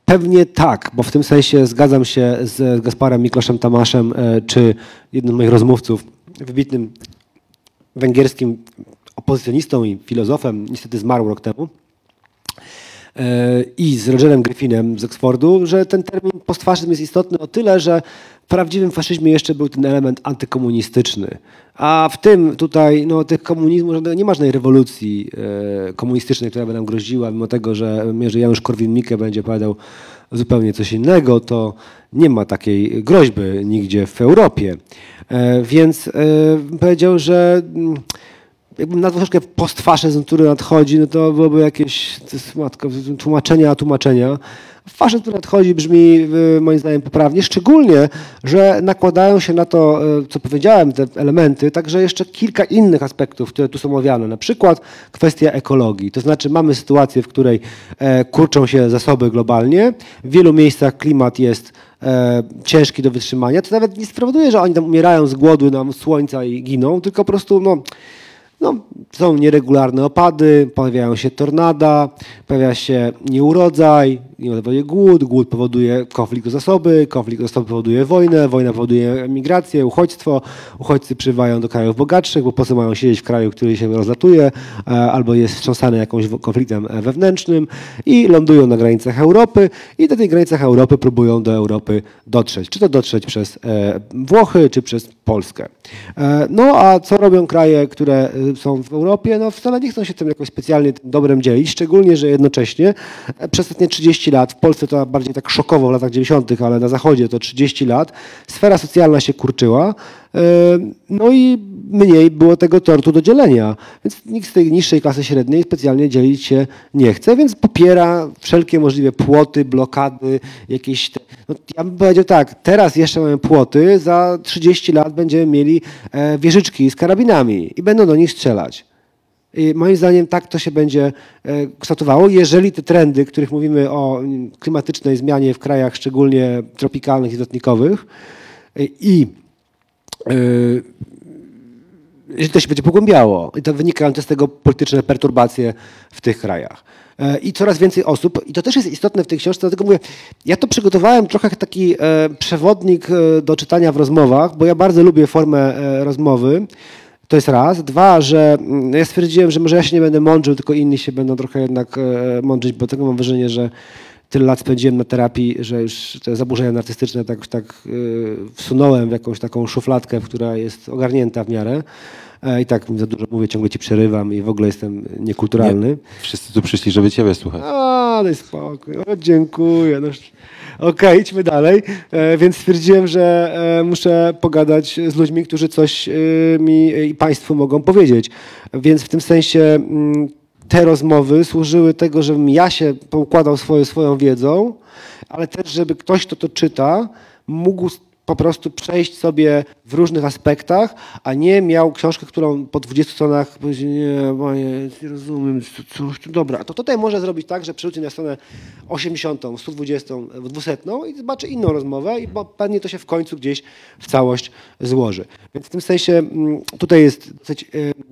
Pewnie tak, bo w tym sensie zgadzam się z Gasparem Mikloszem Tamaszem, e, czy jednym z moich rozmówców, wybitnym węgierskim opozycjonistą i filozofem, niestety zmarł rok temu, e, i z Rogerem Griffinem z Oxfordu, że ten termin postfaszyzm jest istotny o tyle, że prawdziwym faszyzmie jeszcze był ten element antykomunistyczny. A w tym tutaj no, tych komunizmu żadnego- nie ma żadnej rewolucji e, komunistycznej, która by nam groziła, mimo tego, że że Janusz Korwin-Mikke będzie opowiadał zupełnie coś innego, to nie ma takiej groźby nigdzie w Europie. E, więc e, powiedział, że mm, jakbym nazwał troszkę postfaszyzm, który nadchodzi, no to byłoby jakieś to jest, matko, tłumaczenia, tłumaczenia. Faszyzm, który nadchodzi, brzmi y, moim zdaniem poprawnie, szczególnie, że nakładają się na to, y, co powiedziałem, te elementy, także jeszcze kilka innych aspektów, które tu są omawiane. Na przykład kwestia ekologii. To znaczy mamy sytuację, w której e, kurczą się zasoby globalnie, w wielu miejscach klimat jest e, ciężki do wytrzymania. To nawet nie spowoduje, że oni tam umierają z głodu nam słońca i giną, tylko po prostu no, no, są nieregularne opady, pojawiają się tornada, pojawia się nieurodzaj, nie powoduje głód, głód powoduje konflikt o zasoby, konflikt o zasoby powoduje wojnę, wojna powoduje migrację, uchodźstwo, uchodźcy przybywają do krajów bogatszych, bo po co mają siedzieć w kraju, który się rozlatuje e, albo jest wstrząsany jakimś konfliktem e, wewnętrznym i lądują na granicach Europy i do tych granicach Europy próbują do Europy dotrzeć. Czy to dotrzeć przez e, Włochy, czy przez Polskę. No a co robią kraje, które są w Europie? No wcale nie chcą się tym jakoś specjalnie dobrem dzielić, szczególnie, że jednocześnie e, przez ostatnie 30 lat, w Polsce to bardziej tak szokowo w latach 90., ale na Zachodzie to 30 lat, sfera socjalna się kurczyła, e, no i mniej było tego tortu do dzielenia. Więc nikt z tej niższej klasy średniej specjalnie dzielić się nie chce, więc popiera wszelkie możliwe płoty, blokady, jakieś... Te... No, ja bym powiedział tak, teraz jeszcze mamy płoty, za 30 lat będziemy mieli e, wieżyczki z karabinami i będą do nich strzelać. I moim zdaniem tak to się będzie e, kształtowało, jeżeli te trendy, których mówimy o mm, klimatycznej zmianie w krajach szczególnie tropikalnych i lotnikowych e, i e, jeżeli to się będzie pogłębiało i to wynikają z tego polityczne perturbacje w tych krajach. E, I coraz więcej osób, i to też jest istotne w tej książce, dlatego mówię, ja to przygotowałem trochę taki e, przewodnik e, do czytania w rozmowach, bo ja bardzo lubię formę rozmowy To jest raz. Dwa, że mm, ja stwierdziłem, że może ja się nie będę mądrzył, tylko inni się będą trochę jednak mądrzyć, bo tego mam wrażenie, że tyle lat spędziłem na terapii, że już te zaburzenia narcystyczne tak, tak e, wsunąłem w jakąś taką szufladkę, która jest ogarnięta w miarę. E, I tak za dużo mówię, ciągle ci przerywam i w ogóle jestem niekulturalny. Wszyscy tu przyszli, żeby ciebie słuchać. A, daj spokój. O, dziękuję. No, Okej, idźmy dalej. E, więc stwierdziłem, że e, muszę pogadać z ludźmi, którzy coś e, mi i Państwu mogą powiedzieć. Więc w tym sensie mm, te rozmowy służyły tego, żebym ja się poukładał swoje, swoją wiedzą, ale też, żeby ktoś, kto to czyta, mógł po prostu przejść sobie w różnych aspektach, a nie miał książkę, którą po 20 stronach powiedział, nie, panie, nie rozumiem, co, co, dobra, to tutaj może zrobić tak, że przerzuci na stronę 80, 120, 200 i zobaczy inną rozmowę i bo pewnie to się w końcu gdzieś w całość złoży. Więc w tym sensie mm, tutaj jest dosyć e,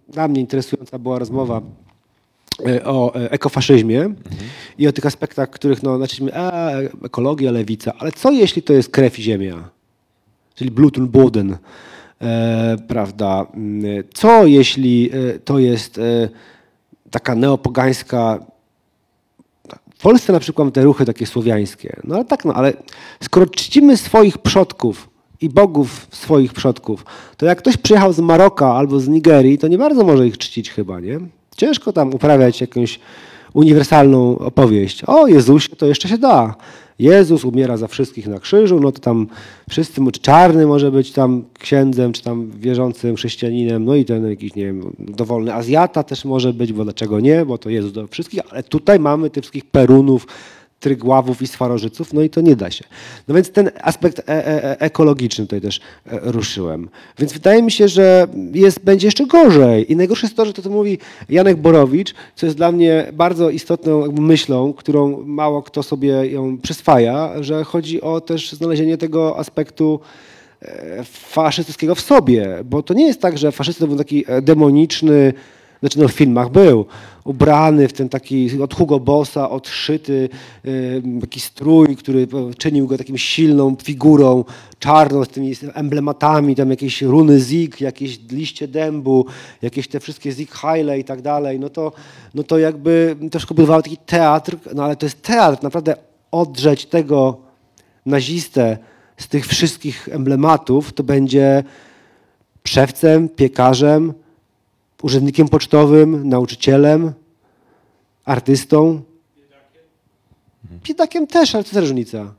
dla mnie interesująca była rozmowa o e, ekofaszyzmie i o tych aspektach, których no, znaczy, a, ekologia, lewica, ale co jeśli to jest krew i ziemia? Czyli Blut und Boden, e, prawda? Mm, Co jeśli e, to jest e, taka neopogańska w Polsce na przykład te ruchy takie słowiańskie. No ale tak, no ale skoro czcimy swoich przodków i bogów swoich przodków, to jak ktoś przyjechał z Maroka albo z Nigerii, to nie bardzo może ich czcić chyba, nie? Ciężko tam uprawiać jakąś uniwersalną opowieść. O Jezusie to jeszcze się da. Jezus umiera za wszystkich na krzyżu, no to tam wszyscy, czy czarny może być tam księdzem, czy tam wierzącym chrześcijaninem, no i ten jakiś, nie wiem, dowolny Azjata też może być, bo dlaczego nie, bo to Jezus do wszystkich, ale tutaj mamy tych wszystkich Perunów, Trygławów i Swarożyców, no i to nie da się. No więc ten aspekt e e e ekologiczny tutaj też e, ruszyłem. Więc wydaje mi się, że jest, będzie jeszcze gorzej. I najgorsze jest to, że to, co mówi Janek Borowicz, co jest dla mnie bardzo istotną myślą, którą mało kto sobie ją przyswaja, że chodzi o też znalezienie tego aspektu e, faszystowskiego w sobie, bo to nie jest tak, że faszysta to był taki demoniczny, znaczy no w filmach był, ubrany w ten taki od Hugo Bossa odszyty taki strój, który czynił go takim silną figurą, czarną z tymi emblematami, tam jakieś runy Zik, jakieś liście dębu, jakieś te wszystkie Zik Heile i tak dalej, no to, no to jakby też budowało taki teatr, no ale to jest teatr, naprawdę odrzeć tego nazistę z tych wszystkich emblematów, to będzie szewcem, piekarzem, urzędnikiem pocztowym, nauczycielem, artystą. Biedakiem też, ale to też różnica.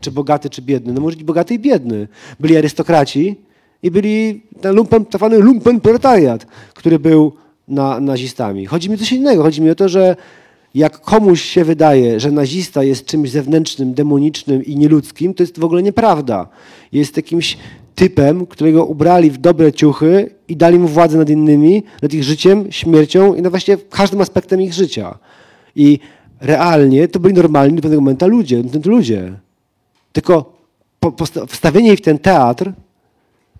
Czy bogaty, czy biedny. No może być bogaty i biedny. Byli arystokraci i byli ten lumpen, tak zwany lumpen proletariat, który był na, nazistami. Chodzi mi o coś innego. Chodzi mi o to, że jak komuś się wydaje, że nazista jest czymś zewnętrznym, demonicznym i nieludzkim, to jest w ogóle nieprawda. Jest jakimś typem, którego ubrali w dobre ciuchy i dali mu władzę nad innymi, nad ich życiem, śmiercią i no właściwie każdym aspektem ich życia. I realnie to byli normalni do pewnego momentu ludzie, ludzie. Tylko wstawienie ich w ten teatr,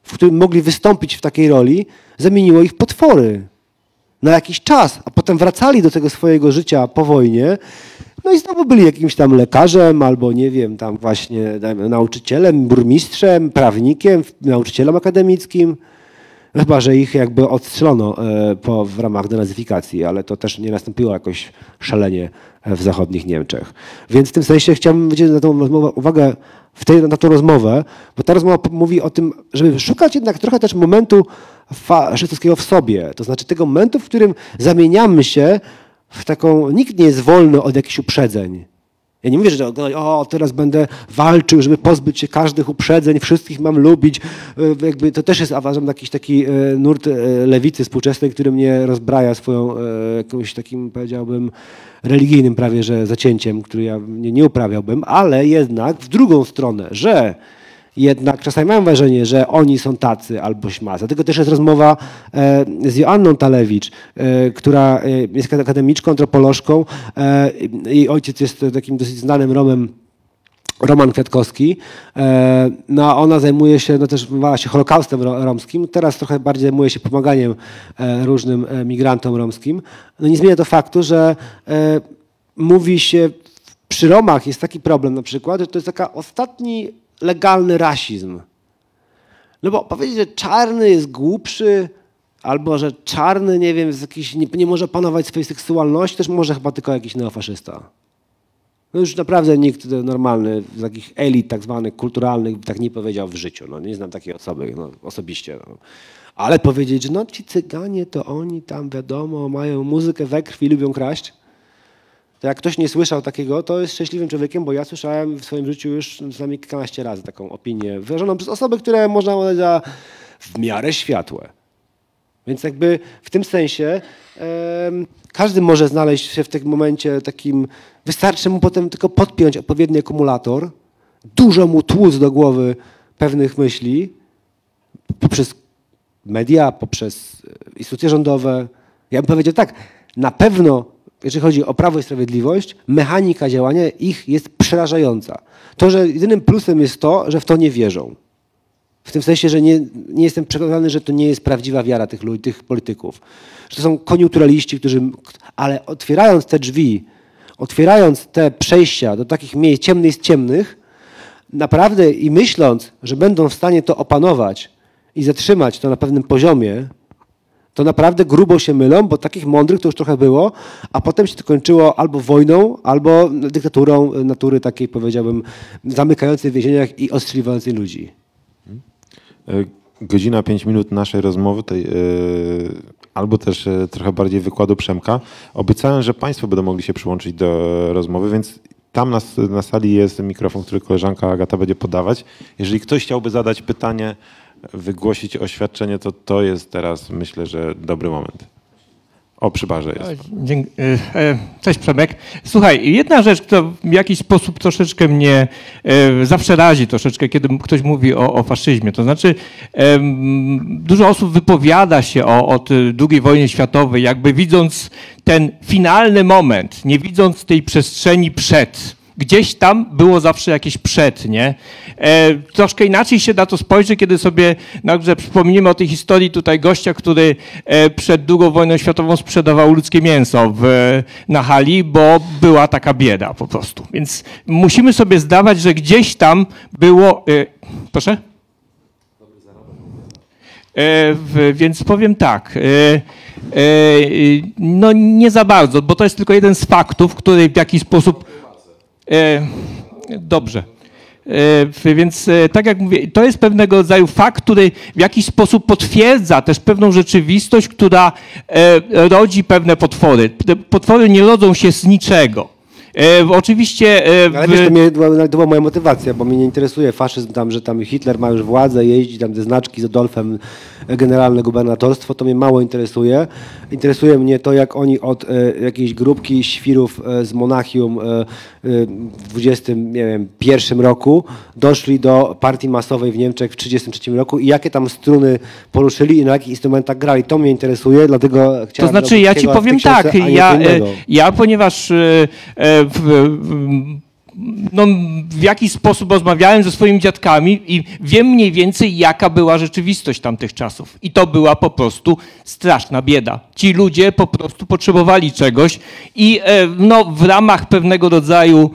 w którym mogli wystąpić w takiej roli, zamieniło ich w potwory na jakiś czas, a potem wracali do tego swojego życia po wojnie, no i znowu byli jakimś tam lekarzem, albo nie wiem, tam właśnie dajmy, nauczycielem, burmistrzem, prawnikiem, nauczycielem akademickim. Chyba, że ich jakby odstrzelono e, po, w ramach denazyfikacji, ale to też nie nastąpiło jakoś szalenie w zachodnich Niemczech. Więc w tym sensie chciałbym zwrócić na tą rozmowę uwagę w tej, na tą rozmowę, bo ta rozmowa mówi o tym, żeby szukać jednak trochę też momentu faszystowskiego w sobie. To znaczy tego momentu, w którym zamieniamy się w taką... Nikt nie jest wolny od jakichś uprzedzeń. Ja nie mówię, że o, teraz będę walczył, żeby pozbyć się każdych uprzedzeń, wszystkich mam lubić. E, Jakby to też jest uważam jakiś taki e, nurt e, lewicy współczesnej, który mnie rozbraja swoją jakimś takim, powiedziałbym, religijnym prawie, że zacięciem, który ja nie, nie uprawiałbym, ale jednak w drugą stronę, że jednak czasami mam wrażenie, że oni są tacy albo śmasy. Dlatego też jest rozmowa e, z Joanną Talewicz, e, która e, jest akademiczką, antropolożką i ojciec jest takim dosyć znanym Romem Roman Kwiatkowski. No, a ona zajmuje się no, też zajmowała się Holokaustem ro- romskim. Teraz trochę bardziej zajmuje się pomaganiem różnym migrantom romskim. No, nie zmienia to faktu, że mówi się przy Romach jest taki problem na przykład, że to jest taka ostatni legalny rasizm. No bo powiedzieć, że czarny jest głupszy albo że czarny, nie wiem, jest jakiś, nie, nie może panować swojej seksualności, też może chyba tylko jakiś neofaszysta. No już naprawdę nikt normalny z takich elit tak zwanych kulturalnych tak nie powiedział w życiu. No, nie znam takiej osoby no, osobiście. No. Ale powiedzieć, że no ci cyganie to oni tam wiadomo mają muzykę we krwi, lubią kraść. To jak ktoś nie słyszał takiego, to jest szczęśliwym człowiekiem, bo ja słyszałem w swoim życiu już z nami kilkanaście razy taką opinię wyrażoną przez osoby, które można uznać za w miarę światłe. Więc jakby w tym sensie każdy może znaleźć się w tym momencie takim, wystarczy mu potem tylko podpiąć odpowiedni akumulator, dużo mu tłuc do głowy pewnych myśli poprzez media, poprzez e, instytucje rządowe. Ja bym powiedział tak, na pewno, jeżeli chodzi o Prawo i Sprawiedliwość, mechanika działania ich jest przerażająca. To, że jedynym plusem jest to, że w to nie wierzą. W tym sensie, że nie, nie jestem przekonany, że to nie jest prawdziwa wiara tych ludzi, tych polityków. Że to są koniunkturaliści, którzy. Ale otwierając te drzwi, otwierając te przejścia do takich miejsc ciemnych z ciemnych, naprawdę i myśląc, że będą w stanie to opanować i zatrzymać to na pewnym poziomie, to naprawdę grubo się mylą, bo takich mądrych to już trochę było, a potem się to kończyło albo wojną, albo dyktaturą natury takiej, powiedziałbym, zamykającej w więzieniach i ostrzeliwającej ludzi. E, Godzina, pięć minut naszej rozmowy, tej, e, albo też e, trochę bardziej wykładu Przemka. Obiecałem, że Państwo będą mogli się przyłączyć do rozmowy, więc tam na, na sali jest mikrofon, który koleżanka Agata będzie podawać. Jeżeli ktoś chciałby zadać pytanie, wygłosić oświadczenie, to to jest teraz, myślę, że dobry moment. O, przy jest. Dzięk- e, e, Cześć Przemek. Słuchaj, jedna rzecz, która w jakiś sposób troszeczkę mnie e, zawsze razi troszeczkę, kiedy ktoś mówi o, o faszyzmie. To znaczy, dużo osób wypowiada się o, o II wojnie światowej, jakby widząc ten finalny moment, nie widząc tej przestrzeni przed. Gdzieś tam było zawsze jakieś przed, nie? E, troszkę inaczej się na to spojrzy, kiedy sobie nagle przypomnimy o tej historii tutaj gościa, który e, przed II wojną światową sprzedawał ludzkie mięso w, na hali, bo była taka bieda po prostu. Więc musimy sobie zdawać, że gdzieś tam było... E, proszę? E, więc powiem tak. E, e, no nie za bardzo, bo to jest tylko jeden z faktów, który w jakiś sposób. E, dobrze. E, więc e, tak jak mówię, to jest pewnego rodzaju fakt, który w jakiś sposób potwierdza też pewną rzeczywistość, która rodzi pewne potwory. Potwory nie rodzą się z niczego. E, oczywiście. E, Ale wiesz, to, mnie, to, była, to moja motywacja, bo mnie nie interesuje faszyzm tam, że tam Hitler ma już władzę, jeździ tam te znaczki z Adolfem, e, generalne gubernatorstwo, to mnie mało interesuje. Interesuje mnie to, jak oni od e, jakiejś grupki świrów e, z Monachium w 21 roku doszli do partii masowej w Niemczech w 33 roku i jakie tam struny poruszyli i na jakich instrumentach grali. To mnie interesuje, dlatego To chciałem... znaczy, zrobić ja ci powiem tak, ja, ja ponieważ no, w jakiś sposób rozmawiałem ze swoimi dziadkami i wiem mniej więcej, jaka była rzeczywistość tamtych czasów. I to była po prostu straszna bieda. Ci ludzie po prostu potrzebowali czegoś i e, no, w ramach pewnego rodzaju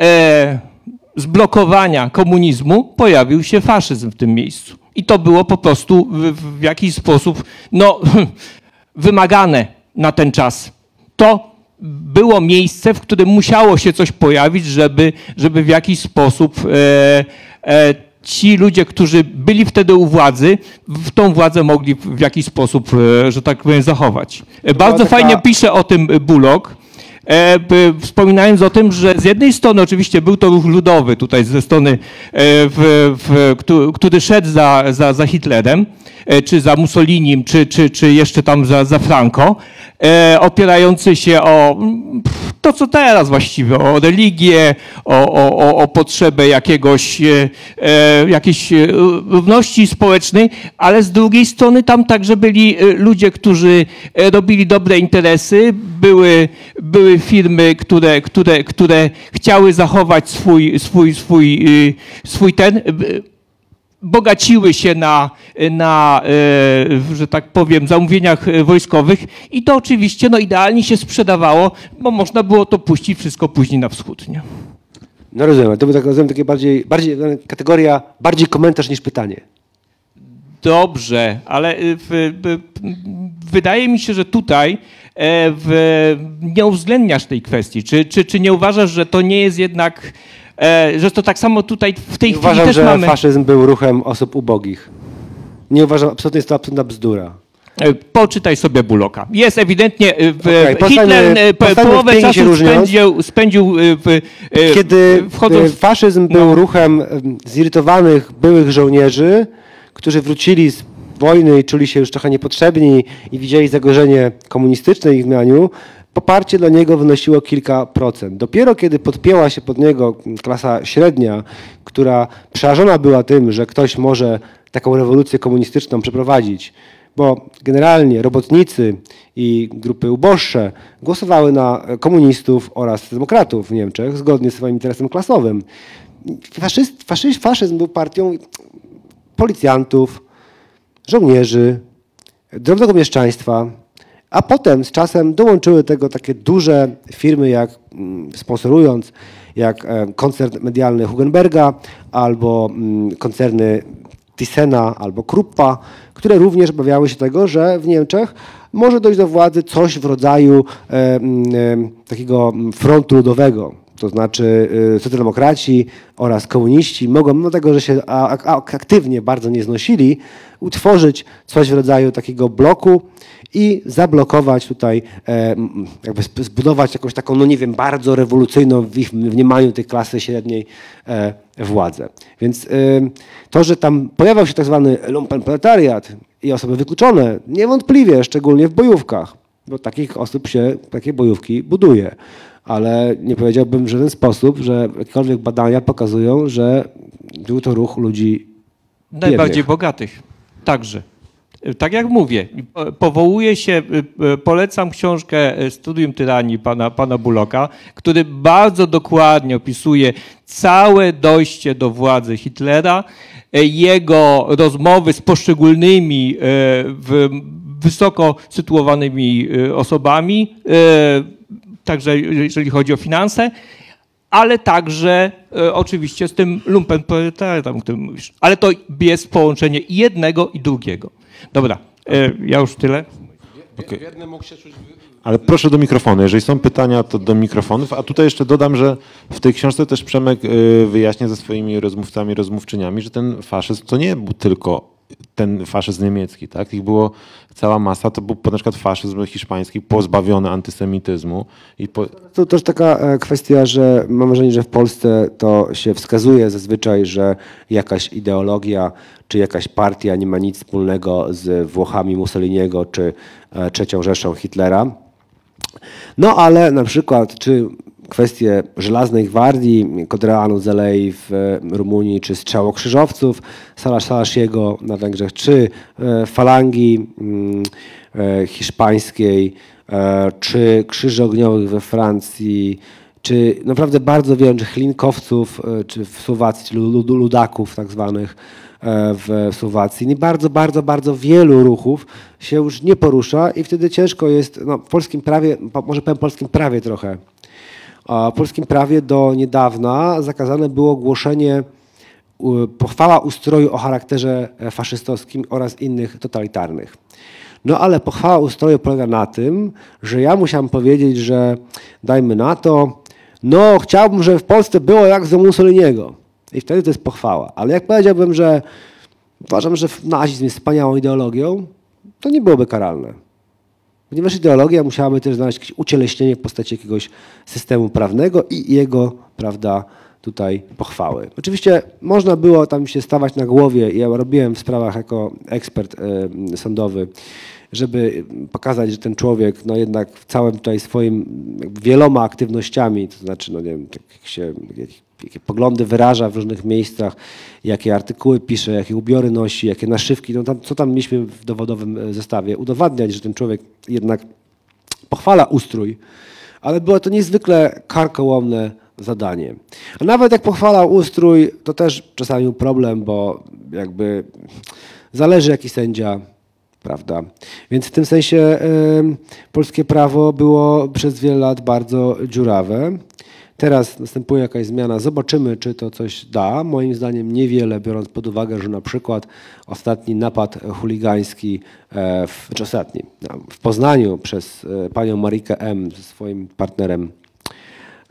e, zblokowania komunizmu pojawił się faszyzm w tym miejscu. I to było po prostu w, w jakiś sposób no, [laughs] wymagane na ten czas. To było miejsce, w którym musiało się coś pojawić, żeby, żeby w jakiś sposób e, e, ci ludzie, którzy byli wtedy u władzy, w tą władzę mogli w jakiś sposób, e, że tak powiem, zachować. E, Bardzo taka- fajnie pisze o tym Bullock, wspominając o tym, że z jednej strony oczywiście był to ruch ludowy tutaj ze strony, w, w, któ- który szedł za, za, za Hitlerem, czy za Mussolinim, czy, czy, czy jeszcze tam za, za Franco, e, opierający się o mm, to, co teraz właściwie, o religię, o, o, o, potrzebę jakiegoś, e, e, jakiejś e, równości społecznej, ale z drugiej strony tam także byli e, ludzie, którzy e, robili dobre interesy, były, były firmy, które, które, które chciały zachować swój, swój, swój, y, swój ten, y, bogaciły się na, na e, że tak powiem, zamówieniach e, wojskowych i to oczywiście no, idealnie się sprzedawało, bo można było to puścić wszystko później na wschód. Nie? No rozumiem, to by tak rozumiem takie bardziej, bardziej kategoria bardziej komentarz niż pytanie. Dobrze, ale y, w, w, wydaje mi się, że tutaj e, w, nie uwzględniasz tej kwestii. Czy, czy, czy nie uważasz, że to nie jest jednak, e, że to tak samo tutaj w tej Nie chwili uważam, też że mamy... faszyzm był ruchem osób ubogich. Nie uważam, absolutnie jest to absolutna bzdura. E, Poczytaj sobie Buloka. Jest ewidentnie e, w, Okej, Hitler powstańmy- e, po- powstańmy w połowę pięknie się czasu różniąc. spędził, spędził e, w, e, Kiedy wchodząc faszyzm był ruchem em, zirytowanych byłych żołnierzy, którzy wrócili z wojny i czuli się już trochę niepotrzebni i widzieli zagrożenie komunistyczne w ich mianiu, poparcie dla niego wynosiło kilka procent. Dopiero kiedy podpięła się pod niego klasa średnia, która przerażona była tym, że ktoś może taką rewolucję komunistyczną przeprowadzić, bo generalnie robotnicy i grupy uboższe głosowały na komunistów oraz demokratów w Niemczech zgodnie z swoim interesem klasowym. Faszyst, faszyzm, faszyzm był partią policjantów, żołnierzy, drobnego mieszczaństwa, a potem z czasem dołączyły tego takie duże firmy, jak mm, sponsorując, jak e, koncern medialny Hugenberga albo mm, koncerny Thysena albo Kruppa, które również obawiały się tego, że w Niemczech może dojść do władzy coś w rodzaju e, mm, e, takiego frontu ludowego. To znaczy y, socjaldemokraci oraz komuniści mogą, mimo tego, że się aktywnie bardzo nie znosili, utworzyć coś w rodzaju takiego bloku i zablokować tutaj, e, jakby zbudować jakąś taką, no nie wiem, bardzo rewolucyjną w ich mniemaniu tej klasy średniej e, władzę. Więc y, to, że tam pojawiał się tak zwany lumpenproletariat i osoby wykluczone, niewątpliwie, szczególnie w bojówkach, bo takich osób się, takie bojówki buduje. Ale nie powiedziałbym w żaden sposób, że jakiekolwiek badania pokazują, że był to ruch ludzi najbardziej biednych. bogatych. Także. Tak jak mówię, po- powołuję się, e, e, polecam książkę e, Studium Tyranii pana, pana Buloka, który bardzo dokładnie opisuje całe dojście do władzy Hitlera, e, jego rozmowy z poszczególnymi e, w, wysoko sytuowanymi e, osobami, e, także jeżeli chodzi o finanse, ale także e, oczywiście z tym lumpenproletariatem, o którym mówisz. Ale to jest połączenie jednego i drugiego. Dobra, ja już tyle. Okej. Ale proszę do mikrofonu. Jeżeli są pytania, to do mikrofonów. A tutaj jeszcze dodam, że w tej książce też Przemek y, wyjaśnia ze swoimi rozmówcami, rozmówczyniami, że ten faszyzm to nie był tylko ten faszyzm niemiecki, tak? Ich było cała masa. To był na przykład faszyzm hiszpański pozbawiony antysemityzmu. I po, To też taka e, kwestia, że mam wrażenie, że w Polsce to się wskazuje zazwyczaj, że jakaś ideologia czy jakaś partia nie ma nic wspólnego z Włochami Mussoliniego czy e, trzecią Rzeszą Hitlera. No ale na przykład, czy kwestie Żelaznej Gwardii, Kodreanu Zelei w e, Rumunii, czy strzałokrzyżowców Salasz Salashiego na Węgrzech, czy e, falangi mm, e, hiszpańskiej, czy krzyży ogniowych we Francji, czy naprawdę bardzo wielu, czy chlinkowców, czy w Słowacji, czy lud- ludaków tak zwanych w Słowacji. I bardzo, bardzo, bardzo wielu ruchów się już nie porusza i wtedy ciężko jest, no, w polskim prawie, może powiem polskim prawie trochę, w polskim prawie do niedawna zakazane było głoszenie pochwała ustroju o charakterze faszystowskim oraz innych totalitarnych. No ale pochwała ustroju polega na tym, że ja musiałem powiedzieć, że dajmy na to, no chciałbym, żeby w Polsce było jak za Mussoliniego. I wtedy to jest pochwała. Ale jak powiedziałbym, że uważam, że nazizm jest wspaniałą ideologią, to nie byłoby karalne. Ponieważ ideologia musiałaby też znaleźć jakieś ucieleśnienie w postaci jakiegoś systemu prawnego i jego, prawda, tutaj pochwały. Oczywiście można było tam się stawać na głowie, ja robiłem w sprawach jako ekspert e, sądowy, żeby pokazać, że ten człowiek no jednak w całym tutaj swoim wieloma aktywnościami, to znaczy, no nie wiem, tak jak się, jak, jakie poglądy wyraża w różnych miejscach, jakie artykuły pisze, jakie ubiory nosi, jakie naszywki, no tam, co tam mieliśmy w dowodowym e, zestawie, udowadniać, że ten człowiek jednak pochwala ustrój, ale było to niezwykle karkołomne zadanie. A nawet jak pochwalał ustrój, to też czasami był problem, bo jakby zależy jaki sędzia, prawda? Więc w tym sensie em, polskie prawo było przez wiele lat bardzo dziurawe. Teraz następuje jakaś zmiana, zobaczymy, czy to coś da. Moim zdaniem niewiele, biorąc pod uwagę, że na przykład ostatni napad chuligański, e, w, czy ostatni, no, w Poznaniu przez e, panią Marikę M. ze swoim partnerem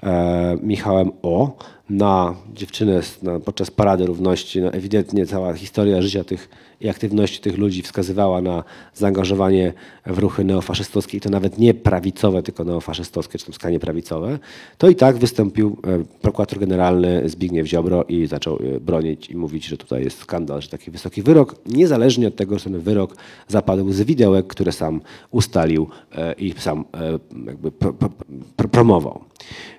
e, Michałem O. na dziewczynę na, podczas Parady Równości. No, ewidentnie cała historia życia tych i aktywności tych ludzi wskazywała na zaangażowanie w ruchy neofaszystowskie i to nawet nie prawicowe, tylko neofaszystowskie, czy tam skrajnie prawicowe. To i tak wystąpił e, prokurator generalny Zbigniew Ziobro i zaczął e, bronić i mówić, że tutaj jest skandal, że taki wysoki wyrok, niezależnie od tego, że ten wyrok zapadł z widełek, które sam ustalił e, i sam jakby pro, pro, pro, promował.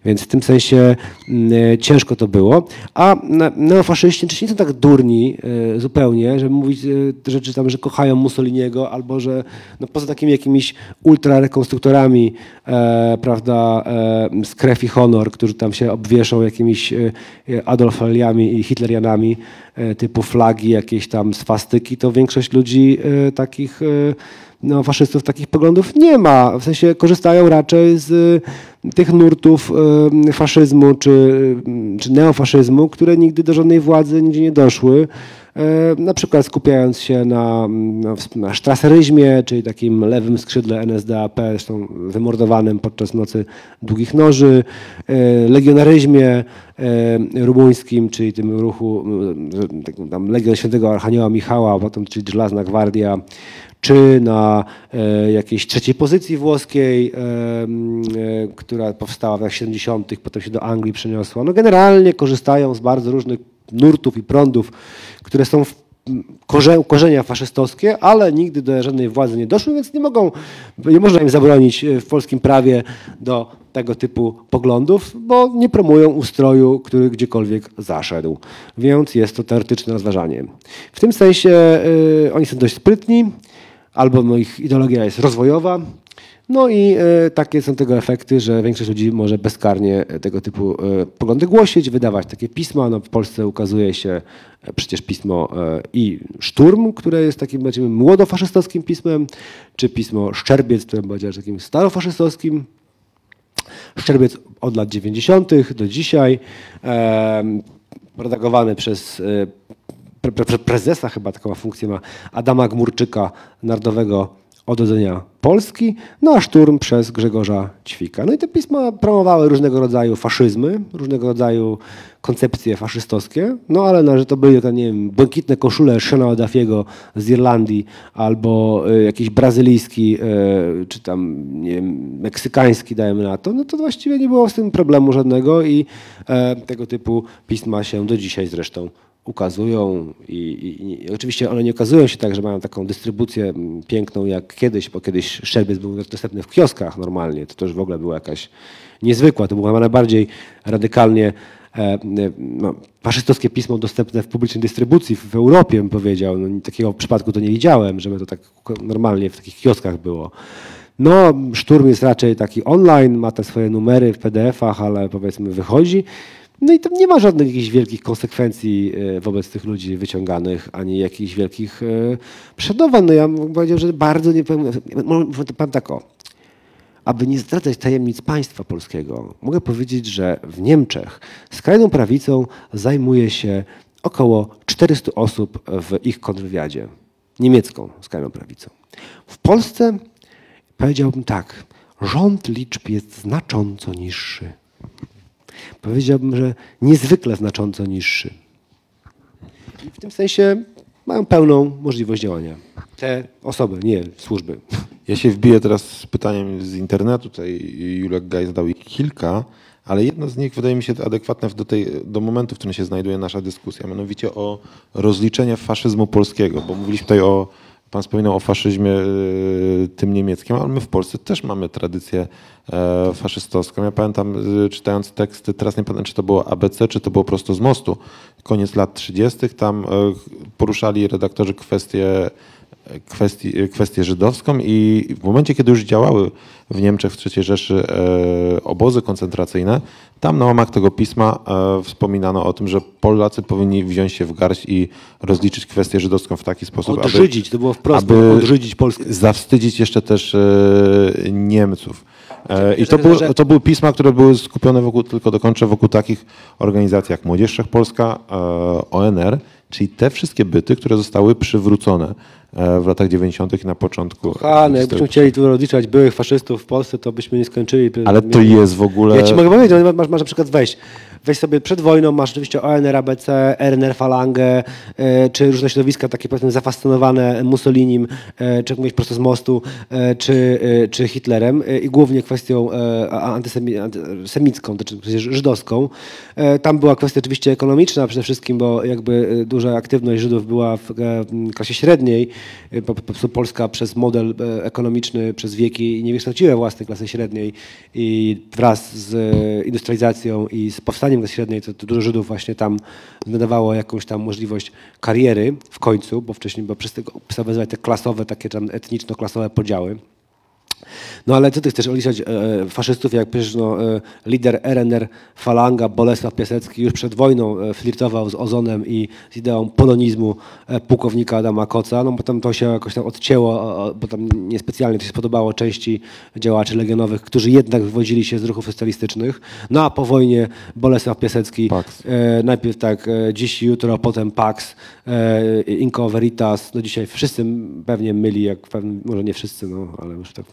Więc w tym sensie mm, e, ciężko to było. A ne- neofaszyści czy nie są tak durni e, zupełnie, żeby mówić e, rzeczy tam, że kochają Mussoliniego, albo że no, poza takimi jakimiś ultrarekonstruktorami, e, prawda, e, z krew i honor, którzy tam się obwieszą jakimiś e, Adolfaliami i Hitlerianami, typu flagi, jakieś tam swastyki, to większość ludzi takich no, faszystów takich poglądów nie ma. W sensie korzystają raczej z y, tych nurtów y, faszyzmu czy, y, czy neofaszyzmu, które nigdy do żadnej władzy nigdzie nie doszły. E, Na przykład skupiając się na, na, na sztraseryzmie, czyli takim lewym skrzydle NSDAP, zresztą wymordowanym podczas Nocy Długich Noży, e, legionaryzmie e, rumuńskim, czyli tym ruchu, tam Legion Świętego Archanioła Michała, potem czyli Żelazna Gwardia, czy na e, jakiejś trzeciej pozycji włoskiej, e, która powstała w latach 70., potem się do Anglii przeniosła. No generalnie korzystają z bardzo różnych nurtów i prądów, które są w korze, korzenia faszystowskie, ale nigdy do żadnej władzy nie doszły, więc nie mogą, nie można im zabronić e, w polskim prawie do tego typu poglądów, bo nie promują ustroju, który gdziekolwiek zaszedł. Więc jest to teoretyczne rozważanie. W tym sensie oni są dość sprytni, albo no, ich ideologia jest rozwojowa. No i e, takie są tego efekty, że większość ludzi może bezkarnie e, tego typu e, poglądy głosić, wydawać takie pisma. No, w Polsce ukazuje się e, przecież pismo e, i Szturm, które jest takim bardziej młodofaszystowskim pismem, czy pismo Szczerbiec, które będzie takim starofaszystowskim. Szczerbiec od lat 90. do dzisiaj, em, redagowany przez e, pre, pre, prezesa, chyba taką funkcję ma, Adama Gmurczyka, Narodowego Odrodzenia Polski, no a szturm przez Grzegorza Ćwika. No i te pisma promowały różnego rodzaju faszyzmy, różnego rodzaju koncepcje faszystowskie, no ale no, że to były te, nie wiem, błękitne koszule Shona Oddafiego z Irlandii albo y, jakiś brazylijski, y, czy tam, nie wiem, meksykański, dajmy na to, no to właściwie nie było z tym problemu żadnego i e, tego typu pisma się do dzisiaj zresztą ukazują i, i, i oczywiście one nie ukazują się tak, że mają taką dystrybucję piękną jak kiedyś, bo kiedyś Szczerbiec był dostępny w kioskach normalnie, to też w ogóle była jakaś niezwykła, to było najbardziej radykalnie e, no, faszystowskie pismo dostępne w publicznej dystrybucji w, w Europie, bym powiedział. No, takiego przypadku to nie widziałem, żeby to tak normalnie w takich kioskach było. No, szturm jest raczej taki online, ma te swoje numery w PDF-ach, ale powiedzmy wychodzi. No i tam nie ma żadnych jakichś wielkich konsekwencji e, wobec tych ludzi wyciąganych, ani jakichś wielkich e, prześladowań. No ja bym powiedział, że bardzo nie powiem, powiem tak o. Aby nie zdradzać tajemnic państwa polskiego, mogę powiedzieć, że w Niemczech skrajną prawicą zajmuje się około 400 osób w ich kontrwywiadzie. Niemiecką skrajną prawicą. W Polsce powiedziałbym tak, rząd liczb jest znacząco niższy. Powiedziałbym, że niezwykle znacząco niższy. I w tym sensie mają pełną możliwość działania. Te osoby, nie służby. Ja się wbiję teraz z pytaniem z internetu. Tutaj Julek Gaj zadał ich kilka, ale jedno z nich wydaje mi się adekwatne do, tej, do momentu, w którym się znajduje nasza dyskusja, mianowicie o rozliczenie faszyzmu polskiego, bo mówiliśmy tutaj o, pan wspominał o faszyzmie y, tym niemieckim, ale my w Polsce też mamy tradycję e, faszystowską. Ja pamiętam, y, czytając teksty, teraz nie pamiętam, czy to było ABC, czy to było prosto z mostu, koniec lat 30., tam e, poruszali redaktorzy kwestię e, kwestii, e, kwestię żydowską i w momencie, kiedy już działały w Niemczech w III Rzeszy obozy koncentracyjne, tam na łamach tego pisma e, wspominano o tym, że Polacy powinni wziąć się w garść i rozliczyć kwestię żydowską w taki sposób, aby, to było wprost, aby odrzydzić Polskę. zawstydzić jeszcze też e, Niemców. E, I to, że- to były pisma, które były skupione wokół, tylko dokończę, wokół takich organizacji jak Młodzież Wszechpolska, e, ONR, czyli te wszystkie byty, które zostały przywrócone e, w latach 90. i na początku. Kochany, jakbyśmy chcieli tu rozliczać byłych faszystów w Polsce, to byśmy nie skończyli. Ale to jest w ogóle... Ja ci mogę powiedzieć, no, masz, masz na przykład wejść. Weź sobie przed wojną, masz oczywiście ONR, ABC, RNR, Falangę, e, czy różne środowiska takie powiedzmy zafascynowane Mussolinim, e, czy mówić prosto z mostu, e, czy, e, czy Hitlerem e, i głównie kwestią antysemi, antysemicką, to znaczy żydowską. Tam była kwestia oczywiście ekonomiczna przede wszystkim, bo jakby e, duża aktywność Żydów była w e, klasie średniej. E, Po, prostu Polska przez model e, ekonomiczny przez wieki nie wykształciła własnej klasy średniej i wraz z industrializacją i z powstaniem klasy średniej to, to dużo Żydów właśnie tam nadawało jakąś tam możliwość kariery w końcu, bo wcześniej było przez tego nawiązywać te klasowe, takie tam etniczno-klasowe podziały. No ale co ty chcesz oliczać e, faszystów, jak przecież no, e, lider RNR Falanga Bolesław Piasecki już przed wojną e, flirtował z ozonem i z ideą polonizmu e, pułkownika Adama Koca, no bo tam to się jakoś tam odcięło, o, o, bo tam niespecjalnie to się spodobało części działaczy legionowych, którzy jednak wywodzili się z ruchów socjalistycznych. No a po wojnie Bolesław Piasecki. E, najpierw tak, e, dziś, jutro, potem Pax, e, Inco Veritas, no dzisiaj wszyscy pewnie myli, jak pewnie, może nie wszyscy, no ale już tak.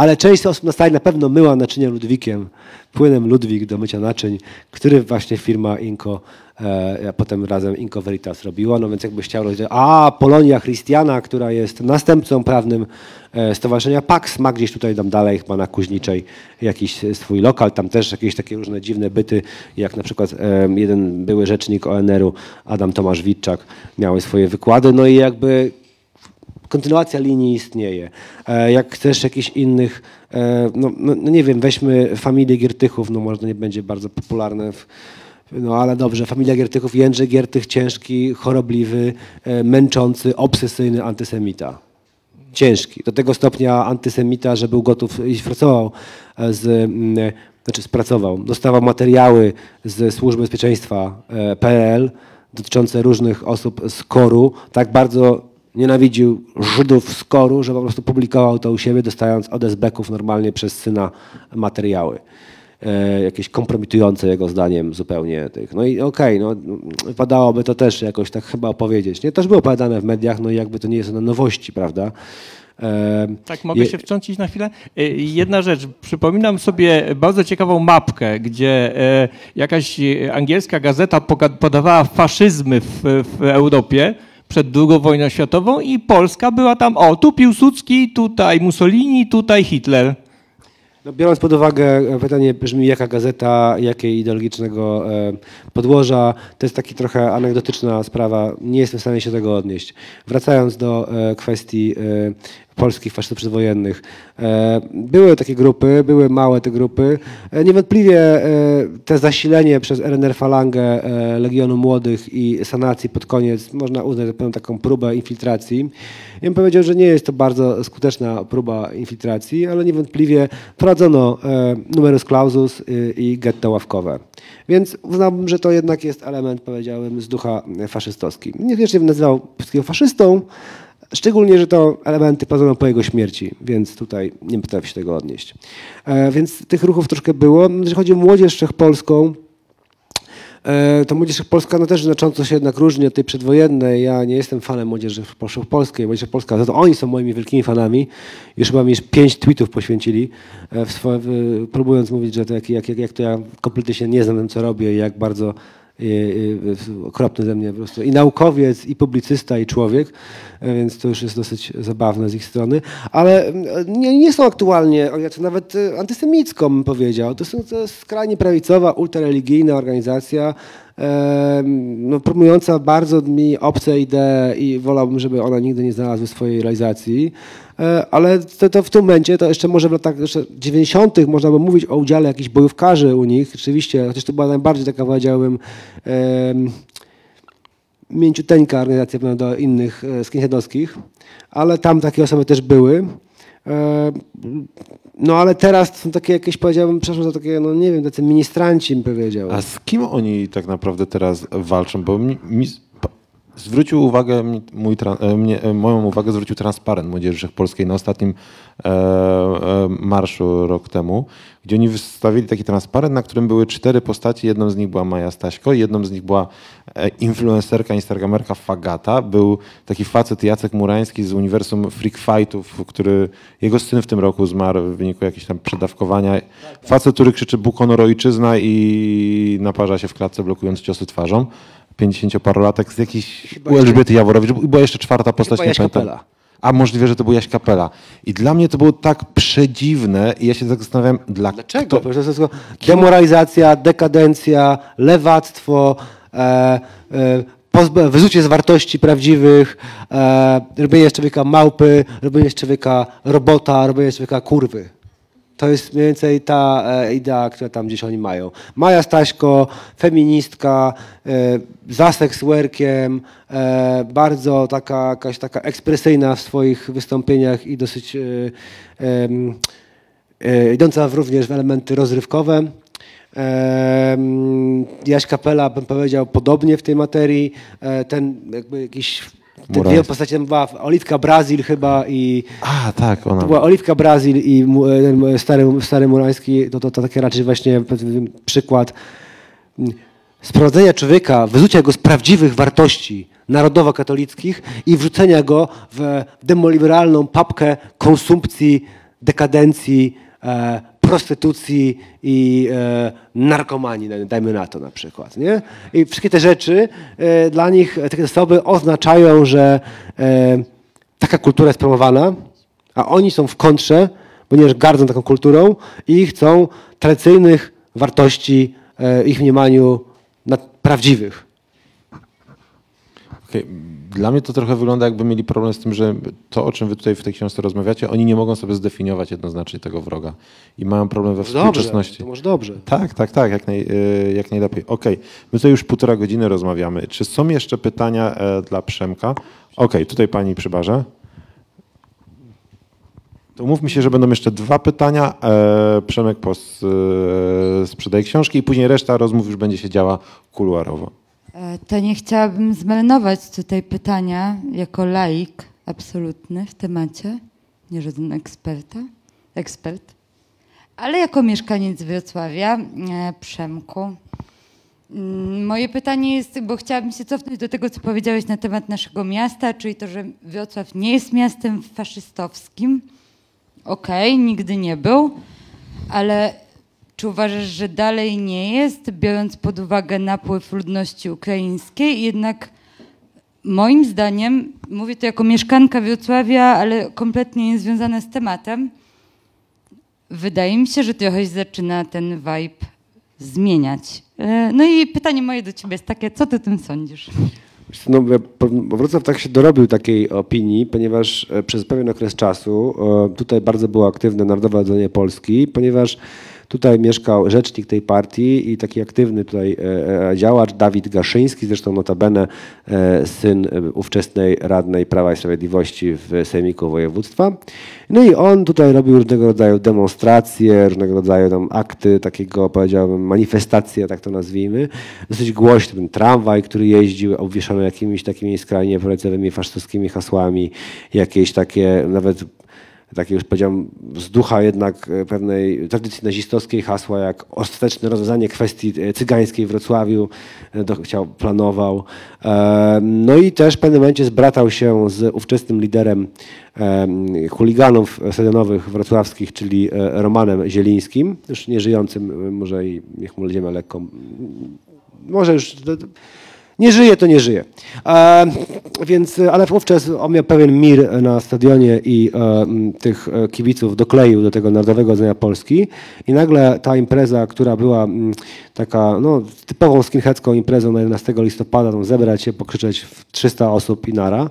Ale część osób na stali na pewno myła naczynia Ludwikiem, płynem Ludwik do mycia naczyń, który właśnie firma Inco, e, potem razem Inco Veritas robiła, no więc jakbyś chciał rozdzielić, a Polonia Christiana, która jest następcą prawnym e, Stowarzyszenia Pax, ma gdzieś tutaj tam dalej, chyba na Kuźniczej jakiś swój lokal, tam też jakieś takie różne dziwne byty, jak na przykład e, jeden były rzecznik ONR-u, Adam Tomasz Witczak, miały swoje wykłady, no i jakby kontynuacja linii istnieje. E, Jak chcesz jakichś innych, e, no, no, no nie wiem, weźmy familię Giertychów, no może to nie będzie bardzo popularne, w, no ale dobrze, familia Giertychów, Jędrzej Giertych, ciężki, chorobliwy, e, męczący, obsesyjny antysemita. Ciężki. Do tego stopnia antysemita, że był gotów i pracował z, znaczy spracował, dostawał materiały z Służby Bezpieczeństwa PRL dotyczące różnych osób z koru. Tak bardzo nienawidził Żydów z koru, że po prostu publikował to u siebie, dostając od SB-ków normalnie przez syna materiały. E, jakieś kompromitujące jego zdaniem zupełnie tych. No i okej, no wypadałoby to też jakoś tak chyba opowiedzieć. Nie? Też było opowiadane w mediach, no i jakby to nie jest na nowości, prawda? E, Tak, mogę się wtrącić na chwilę? Y, Jedna rzecz. Przypominam sobie bardzo ciekawą mapkę, gdzie e, jakaś e, angielska gazeta podawała faszyzmy w, w Europie przed II wojną światową i Polska była tam, o, tu Piłsudski, tutaj Mussolini, tutaj Hitler. No, biorąc pod uwagę e, pytanie brzmi, jaka gazeta, jakiej ideologicznego e, podłoża, to jest taki trochę anegdotyczna sprawa, nie jestem w stanie się tego odnieść. Wracając do e, kwestii polskich faszystów przedwojennych. E, były takie grupy, były małe te grupy. E, niewątpliwie e, te zasilenie przez RNR Falangę Legionu Młodych i sanacji pod koniec można uznać za pewną taką próbę infiltracji. Ja bym powiedział, że nie jest to bardzo skuteczna próba infiltracji, ale niewątpliwie wprowadzono e, numerus clausus y, i getto ławkowe. Więc uznałbym, że to jednak jest element, powiedziałem, z ducha faszystowskim. Niekoniecznie bym nazywał wszystkiego faszystą, Szczególnie, że to elementy pozoną po jego śmierci, więc tutaj nie potrafię się tego odnieść. E, więc tych ruchów troszkę było. Jeżeli chodzi o młodzież wszechpolską, e, to młodzież polska no też znacząco się jednak różni od tej przedwojennej. Ja nie jestem fanem młodzieży wszechpolskiej. Młodzież polska, to oni są moimi wielkimi fanami. Już chyba mi pięć tweetów poświęcili, e, w próbując mówić, że to jak, jak, jak, to ja kompletnie się nie znam co robię i jak bardzo okropny ze mnie po prostu. I naukowiec, i publicysta, i człowiek, e, więc to już jest dosyć zabawne z ich strony, ale mm, nie, nie są aktualnie, nawet e, antysemicką bym powiedział, to, są, to jest skrajnie prawicowa, ultrareligijna organizacja, no, promująca bardzo mi obce idee i wolałbym, żeby one nigdy nie znalazły swojej realizacji. E, Ale to, to w tym momencie, to jeszcze może w latach jeszcze 90. można by mówić o udziale jakichś bojówkarzy u nich, rzeczywiście, chociaż to była najbardziej taka, powiedziałbym, mięciuteńka organizacja do innych e, skinheadowskich, ale tam takie osoby też były. E, No ale teraz są takie jakieś, powiedziałbym, przepraszam za takie, no nie wiem, tacy ministranci bym powiedział. A z kim oni tak naprawdę teraz walczą? Bo mi, mi zwrócił uwagę, mój, e, mnie, e, moją uwagę zwrócił transparent Młodzieży Wszechpolskiej na ostatnim e, e, marszu rok temu, gdzie oni wystawili taki transparent, na którym były cztery postaci. Jedną z nich była Maja Staśko, jedną z nich była e, influencerka, instagramerka Fagata. Był taki facet Jacek Murański z uniwersum Freak Fightów, który, jego syn w tym roku zmarł w wyniku jakiegoś tam przedawkowania. Facet, który krzyczy Bóg, honor, ojczyzna i naparza się w klatce blokując ciosy twarzą. 50-parolatek z jakiejś u Elżbiety Jaworowicz. Była jeszcze czwarta postać, Chyba nie Jaś pamiętam. Kapela. A możliwe, że to był Jaś Kapela. I dla mnie to było tak przedziwne i ja się tak zastanawiałem, dla Dlaczego? Kto, Przecież to jest tylko demoralizacja, dekadencja, lewactwo, e, e, wyzucie z wartości prawdziwych, e, robienie z człowieka małpy, robienie z człowieka robota, robienie z człowieka kurwy. To jest mniej więcej ta e, idea, która tam gdzieś oni mają. Maja Staśko, feministka, e, za sekswerkiem, e, bardzo taka, jakaś taka ekspresyjna w swoich wystąpieniach i dosyć idąca również w elementy rozrywkowe. Jaś Kapela, bym powiedział, podobnie w tej materii. Ten jakby jakiś, te dwie postacie, tam była Oliwka Brazil chyba i A, tak, ona. to była Oliwka Brazil i e, ten stary, stary Murański, to, to, to taki raczej właśnie powiedzmy, przykład sprowadzenia człowieka, wyzucia go z prawdziwych wartości narodowo-katolickich i wrzucenia go w demoliberalną papkę konsumpcji, dekadencji, e, prostytucji i e, narkomanii, dajmy na to na przykład. Nie? I wszystkie te rzeczy e, dla nich, takie osoby oznaczają, że e, taka kultura jest promowana, a oni są w kontrze, ponieważ gardzą taką kulturą i chcą tradycyjnych wartości e, ich mniemaniu nad prawdziwych. Okej, Dla mnie to trochę wygląda, jakby mieli problem z tym, że to, o czym wy tutaj w tej książce rozmawiacie, oni nie mogą sobie zdefiniować jednoznacznie tego wroga i mają problem we współczesności. to może dobrze. Tak, tak, tak, jak, naj, e, jak najlepiej. Okej, my tutaj już półtora godziny rozmawiamy. Czy są jeszcze pytania e, dla Przemka? Okej, tutaj pani przy barze. To umówmy się, że będą jeszcze dwa pytania. E, Przemek pos, sprzedaje książki i później reszta rozmów już będzie się działa kuluarowo. E, To nie chciałabym zmarnować tutaj pytania jako laik absolutny w temacie, nie żaden eksperta, ekspert, ale jako mieszkaniec Wrocławia, e, Przemku. Mm, Moje pytanie jest, bo chciałabym się cofnąć do tego, co powiedziałeś na temat naszego miasta, czyli to, że Wrocław nie jest miastem faszystowskim. Okej, nigdy nie był, ale czy uważasz, że dalej nie jest, biorąc pod uwagę napływ ludności ukraińskiej? Jednak moim zdaniem, mówię to jako mieszkanka Wrocławia, ale kompletnie niezwiązana z tematem, wydaje mi się, że trochę się zaczyna ten vibe zmieniać. E, No i pytanie moje do ciebie jest takie, co ty o tym sądzisz? No, Wrocław tak się dorobił takiej opinii, ponieważ e, przez pewien okres czasu e, tutaj bardzo było aktywne Narodowe Odrodzenie Polski, ponieważ tutaj mieszkał rzecznik tej partii i taki aktywny tutaj e, e, działacz Dawid Gaszyński, zresztą notabene e, syn ówczesnej radnej Prawa i Sprawiedliwości w Sejmiku Województwa. No i on tutaj robił różnego rodzaju demonstracje, różnego rodzaju tam akty takiego, powiedziałbym, manifestacje, tak to nazwijmy. Dosyć głośny ten tramwaj, który jeździł, obwieszony jakimiś takimi skrajnie prawicowymi, faszystowskimi hasłami, jakieś takie nawet takie już powiedziałem, z ducha jednak e, pewnej tradycji nazistowskiej hasła, jak ostateczne rozwiązanie kwestii e, cygańskiej w Wrocławiu e, chciał, planował. No i też w pewnym momencie zbratał się z ówczesnym liderem chuliganów stadionowych wrocławskich, czyli Romanem Zielińskim, już nieżyjącym, może i niech mu będziemy lekko, może już nie żyje, to nie żyje. E, więc, e, ale wówczas on miał pewien mir na stadionie i e, tych e, kibiców dokleił do tego Narodowego Dnia Polski i nagle ta impreza, która była m, taka no, typową skinheadzką imprezą na 11 listopada, tam zebrać się, pokrzyczeć w 300 osób i nara,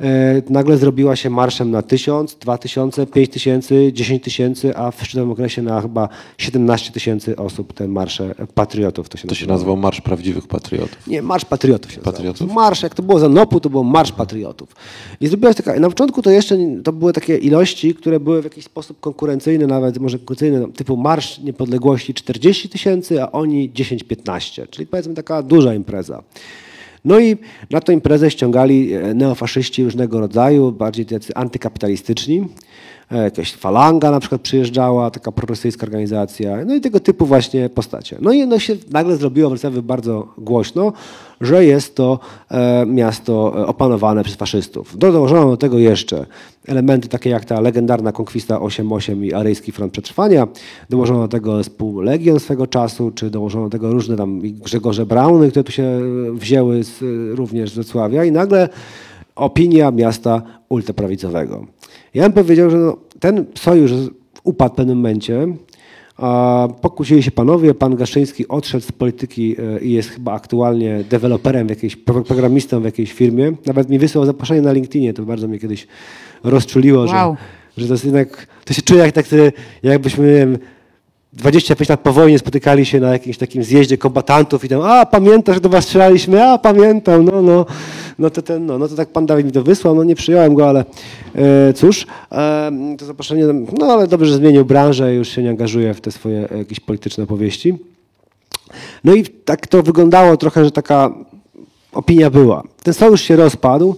e, nagle zrobiła się marszem na 1000, 2000, 5000, 10 tysięcy, a w szczytowym okresie na chyba 17 tysięcy osób te marsze patriotów. To się, To się nazywał Marsz Prawdziwych Patriotów. Nie, Marsz Patriotów Patriotów się Patriotów? nazywało. Marsz, jak to było za NOP-u, to było Marsz Patriotów. I zrobiła się taka, na początku to jeszcze to były takie ilości, które były w jakiś sposób konkurencyjne, nawet może konkurencyjne, typu Marsz Niepodległości 40 tysięcy, a oni 10-15, czyli powiedzmy taka duża impreza. No i na tę imprezę ściągali e, neofaszyści różnego rodzaju, bardziej tacy antykapitalistyczni. E, Jakaś falanga na przykład przyjeżdżała, taka prorosyjska organizacja, no i tego typu właśnie postacie. No i no się nagle zrobiło Wrocławiu bardzo głośno, że jest to e, miasto e, opanowane przez faszystów. Dołożono do tego jeszcze elementy takie jak ta legendarna konkwista 8-8 i aryjski front przetrwania. Dołożono do tego zespół Legion swego czasu, czy dołożono do tego różne tam Grzegorze Brauny, które tu się wzięły z, również z Wrocławia i nagle opinia miasta ultraprawicowego. Ja bym powiedział, że no, ten sojusz upadł w pewnym momencie. A pokłócili się panowie, pan Gaszyński odszedł z polityki e, i jest chyba aktualnie deweloperem, w jakiejś, pro- programistą w jakiejś firmie. Nawet mi wysłał zaproszenie na LinkedInie, to bardzo mnie kiedyś rozczuliło, Wow. że, że to jest jednak, to się czuje jak tak, jakbyśmy, nie wiem, 25 lat po wojnie spotykali się na jakimś takim zjeździe kombatantów i tam, a pamiętasz, że do was strzelaliśmy, a pamiętam, no, no. No to, ten, no, no to tak pan Dawid mi to wysłał, no nie przyjąłem go, ale e, cóż, e, to zaproszenie, no ale dobrze, że zmienił branżę i już się nie angażuje w te swoje e, jakieś polityczne opowieści. No i tak to wyglądało trochę, że taka opinia była. Ten sojusz się rozpadł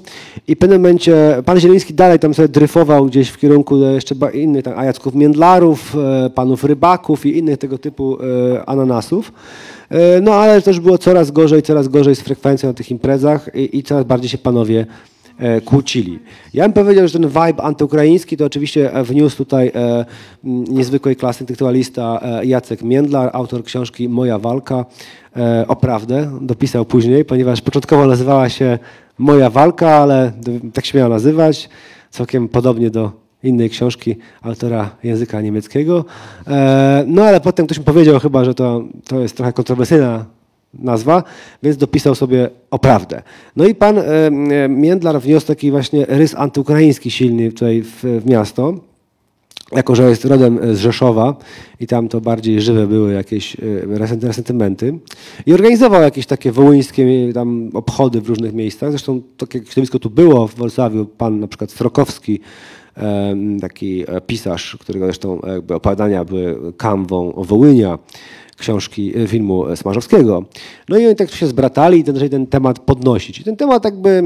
i w pewnym momencie pan Zieliński dalej tam sobie dryfował gdzieś w kierunku jeszcze ba- innych tam Ajacków Międlarów, e, panów Rybaków i innych tego typu e, ananasów. E, No ale też było coraz gorzej, coraz gorzej z frekwencją na tych imprezach i, i coraz bardziej się panowie e, kłócili. Ja bym powiedział, że ten vibe antyukraiński to oczywiście e, wniósł tutaj e, niezwykłej klasy intelektualista e, Jacek Międlar, autor książki Moja walka e, o prawdę. Dopisał później, ponieważ początkowo nazywała się Moja walka, ale tak się miała nazywać, całkiem podobnie do innej książki autora języka niemieckiego. E, No ale potem ktoś mi powiedział chyba, że to, to jest trochę kontrowersyjna nazwa, więc dopisał sobie o prawdę. No i pan e, e, Międlar wniósł taki właśnie rys antyukraiński silny tutaj w, w miasto, jako że jest rodem z Rzeszowa i tam to bardziej żywe były jakieś e, resent- resentymenty. I organizował jakieś takie wołyńskie tam obchody w różnych miejscach. Zresztą takie środowisko tu było w Wrocławiu. Pan na przykład Strokowski, e, taki pisarz, którego zresztą jakby opowiadania były kanwą Wołynia, książki, e, filmu Smarzowskiego. No i oni tak się zbratali i ten, ten temat podnosić. I ten temat jakby,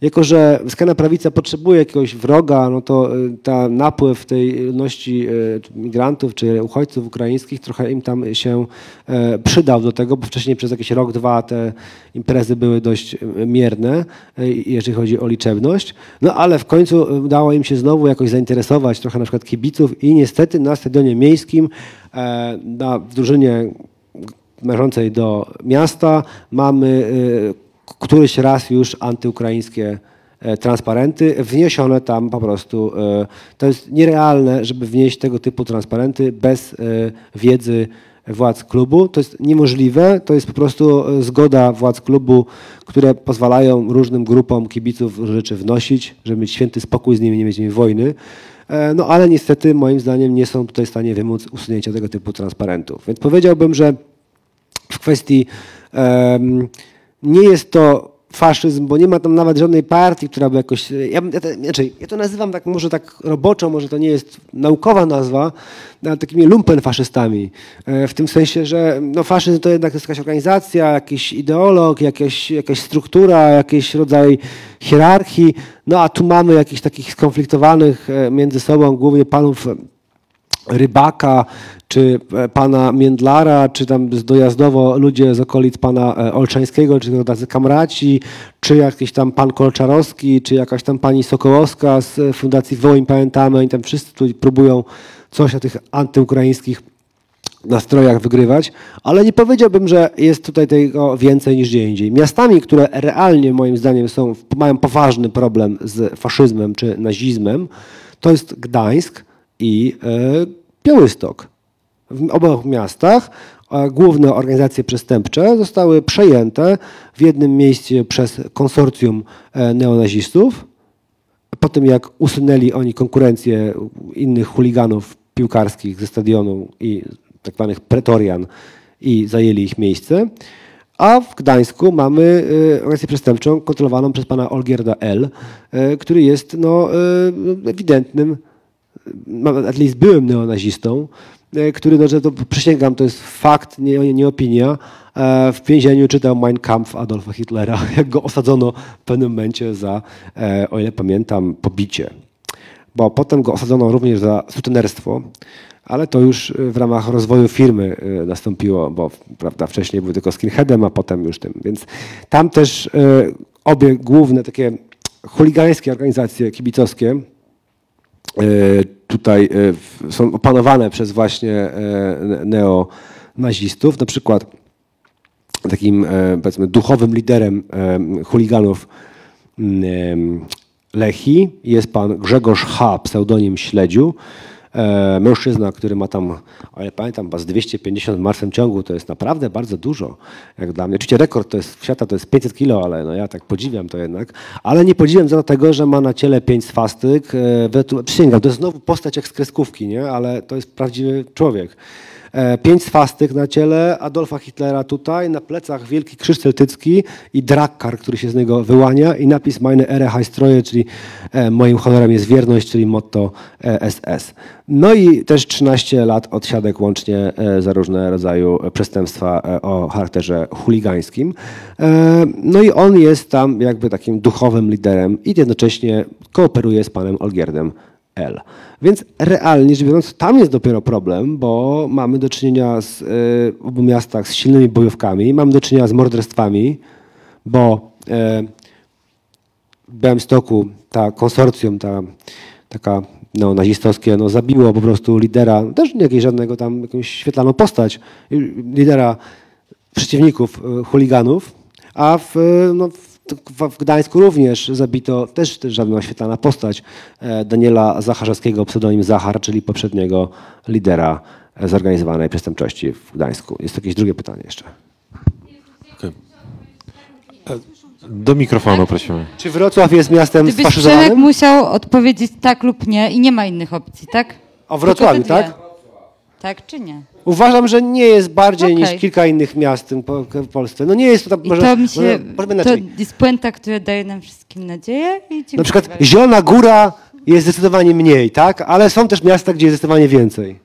jako że skrajna prawica potrzebuje jakiegoś wroga, no to e, ta napływ tej ludności e, migrantów czy uchodźców ukraińskich trochę im tam się e, przydał do tego, bo wcześniej przez jakiś rok, dwa te imprezy były dość e, mierne, e, jeżeli chodzi o liczebność. No ale w końcu udało im się znowu jakoś zainteresować trochę na przykład kibiców i niestety na stadionie miejskim e, na w drużynie należącej do miasta mamy k- któryś raz już antyukraińskie e, transparenty, wniesione tam po prostu. e, To jest nierealne, żeby wnieść tego typu transparenty bez e, wiedzy władz klubu. To jest niemożliwe, to jest po prostu e, zgoda władz klubu, które pozwalają różnym grupom kibiców rzeczy wnosić, żeby mieć święty spokój z nimi, nie mieć z nimi wojny. E, No ale niestety moim zdaniem nie są tutaj w stanie wymóc usunięcia tego typu transparentów. Więc powiedziałbym, że w kwestii nie jest to faszyzm, bo nie ma tam nawet żadnej partii, która by jakoś... Ja, bym- ja, to, ja to nazywam tak może tak roboczo, może to nie jest naukowa nazwa, ale takimi lumpenfaszystami. E, w tym sensie, że no, faszyzm to jednak jest jakaś organizacja, jakiś ideolog, jakaś, jakaś struktura, jakiś rodzaj hierarchii, no a tu mamy jakichś takich skonfliktowanych e, między sobą głównie panów Rybaka, czy e, pana Międlara, czy tam dojazdowo ludzie z okolic pana e, Olszańskiego, czy tacy kamraci, czy jakiś tam pan Kolczarowski, czy jakaś tam pani Sokołowska z e, Fundacji Wołyń Pamiętamy, oni tam wszyscy tu próbują coś o tych antyukraińskich nastrojach wygrywać, ale nie powiedziałbym, że jest tutaj tego więcej niż gdzie indziej. Miastami, które realnie moim zdaniem są, mają poważny problem z faszyzmem czy nazizmem, to jest Gdańsk i e, Białystok. W obu miastach e, główne organizacje przestępcze zostały przejęte w jednym mieście przez konsorcjum e, neonazistów, po tym jak usunęli oni konkurencję innych chuliganów piłkarskich ze stadionu i tak zwanych pretorian i zajęli ich miejsce. A w Gdańsku mamy y, organizację przestępczą kontrolowaną przez pana Olgierda L., który jest no, y, ewidentnym, at least byłym neonazistą, y, który, no, że to przysięgam, to jest fakt, nie, nie opinia, e, w więzieniu czytał Mein Kampf Adolfa Hitlera, [laughs] jak go osadzono w pewnym momencie za, e, o ile pamiętam, pobicie. Bo potem go osadzono również za sutenerstwo, ale to już w ramach rozwoju firmy nastąpiło, bo prawda, wcześniej był tylko skinheadem, a potem już tym. Więc tam też obie główne takie chuligańskie organizacje kibicowskie tutaj y, w- są opanowane przez właśnie y, neonazistów. Na przykład takim e, powiedzmy duchowym liderem e, chuliganów Lechi jest pan Grzegorz H., pseudonim Śledziu. E, Mężczyzna, który ma tam, o ile pamiętam, z 250 w martwym ciągu, to jest naprawdę bardzo dużo, jak dla mnie. Oczywiście rekord to jest, świata to jest 500 kilo, ale no ja tak podziwiam to jednak. Ale nie podziwiam za tego, że ma na ciele pięć swastyk. E, Przysięgam, to jest znowu postać jak z kreskówki, nie? ale to jest prawdziwy człowiek. E, Pięć swastyk na ciele Adolfa Hitlera tutaj, na plecach wielki krzyż celtycki i drakkar, który się z niego wyłania i napis Meine Ehre heißt Treue, czyli e, moim honorem jest wierność, czyli motto e, SS. No i też 13 lat odsiadek łącznie e, za różne rodzaju przestępstwa e, o charakterze chuligańskim. E, No i on jest tam jakby takim duchowym liderem i jednocześnie kooperuje z panem Olgierdem L. Więc realnie rzecz biorąc, tam jest dopiero problem, bo mamy do czynienia z, y, w obu miastach z silnymi bojówkami, mamy do czynienia z morderstwami, bo y, w Białymstoku ta konsorcjum, ta taka no, nazistowskie, no, zabiło po prostu lidera, też nie jakiegoś żadnego tam, jakąś świetlaną postać, lidera przeciwników y, chuliganów, a w, no, w, w Gdańsku również zabito też, też żadna oświetlana postać e, Daniela Zacharzewskiego, pseudonim Zachar, czyli poprzedniego lidera e, zorganizowanej przestępczości w Gdańsku. Jest jakieś drugie pytanie jeszcze. Do mikrofonu prosimy. Czy Wrocław jest miastem Gdybyś Przemek sfaszyzowanym? musiał odpowiedzieć tak lub nie i nie ma innych opcji, tak? O Wrocławiu, tak? Tak czy nie? Uważam, że nie jest bardziej Okej. niż kilka innych miast w Polsce. No nie jest to tak, I może, to mi się, może, może to inaczej. jest puenta, która daje nam wszystkim nadzieję i dziękuję Na przykład bardzo. Zielona Góra jest zdecydowanie mniej, tak? Ale są też miasta, gdzie jest zdecydowanie więcej.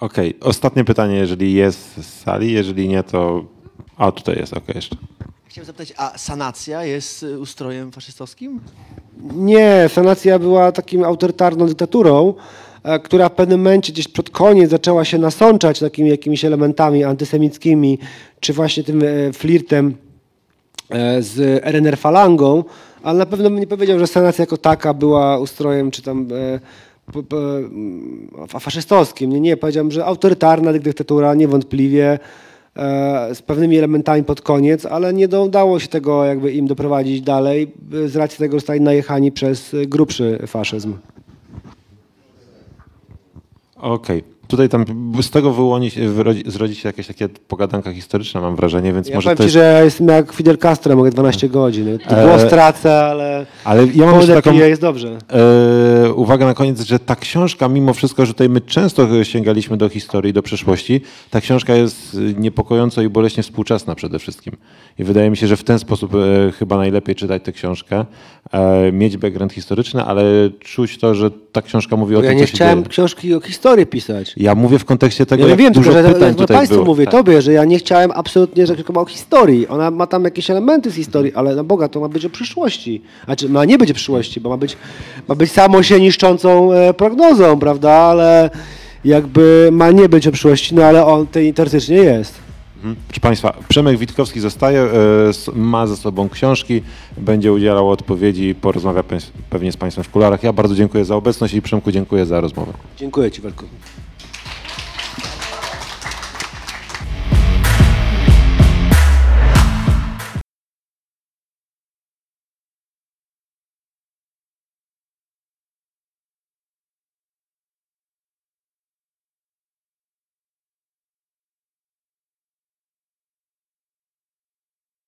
Okej, ostatnie pytanie, jeżeli jest z sali, jeżeli nie, to... A, tutaj jest, okej, jeszcze. Chciałem zapytać, a sanacja jest y, ustrojem faszystowskim? Nie, sanacja była takim autorytarną dyktaturą, która w pewnym momencie gdzieś pod koniec zaczęła się nasączać takimi jakimiś elementami antysemickimi, czy właśnie tym e, flirtem e, z RNR falangą, ale na pewno bym nie powiedział, że sanacja jako taka była ustrojem czy tam e, mm, fa- faszystowskim. Nie, nie, że autorytarna dyktatura niewątpliwie e, z pewnymi elementami pod koniec, ale nie udało się tego jakby im doprowadzić dalej e, z racji tego, że zostali najechani przez e, grubszy faszyzm. Okej. Tutaj tam z tego wyłoni zrodzi się jakieś takie pogadanka historyczne, mam wrażenie, więc Ja może powiem to ci, jest... że ja jestem jak Fidel Castro, mogę 12 godzin. To głos E, tracę, ale Ale ja mam taką jest dobrze. e, uwagę na koniec, że ta książka, mimo wszystko, że tutaj my często sięgaliśmy do historii, do przeszłości, ta książka jest niepokojąco i boleśnie współczesna przede wszystkim. I wydaje mi się, że w ten sposób e, chyba najlepiej czytać tę książkę, e, mieć background historyczny, ale czuć to, że ta książka mówi o ja tym, nie co się chciałem dzieje. książki o historii pisać. Ja mówię w kontekście tego, Ja jak wiem, dużo tylko że pytań ja tutaj Państwu było. mówię, Tak. tobie, że ja nie chciałem absolutnie, że tylko o historii. Ona ma tam jakieś elementy z historii, ale na Boga to ma być o przyszłości. Znaczy, ma nie być o przyszłości, bo ma być, ma być samo się niszczącą e, prognozą, prawda? Ale jakby ma nie być o przyszłości, no ale on tej teoretycznie jest. Mhm. Proszę Państwa, Przemek Witkowski zostaje, e, ma ze sobą książki, będzie udzielał odpowiedzi, porozmawia pe- pewnie z Państwem w kularach. Ja bardzo dziękuję za obecność i Przemku dziękuję za rozmowę. Dziękuję Ci, Walku.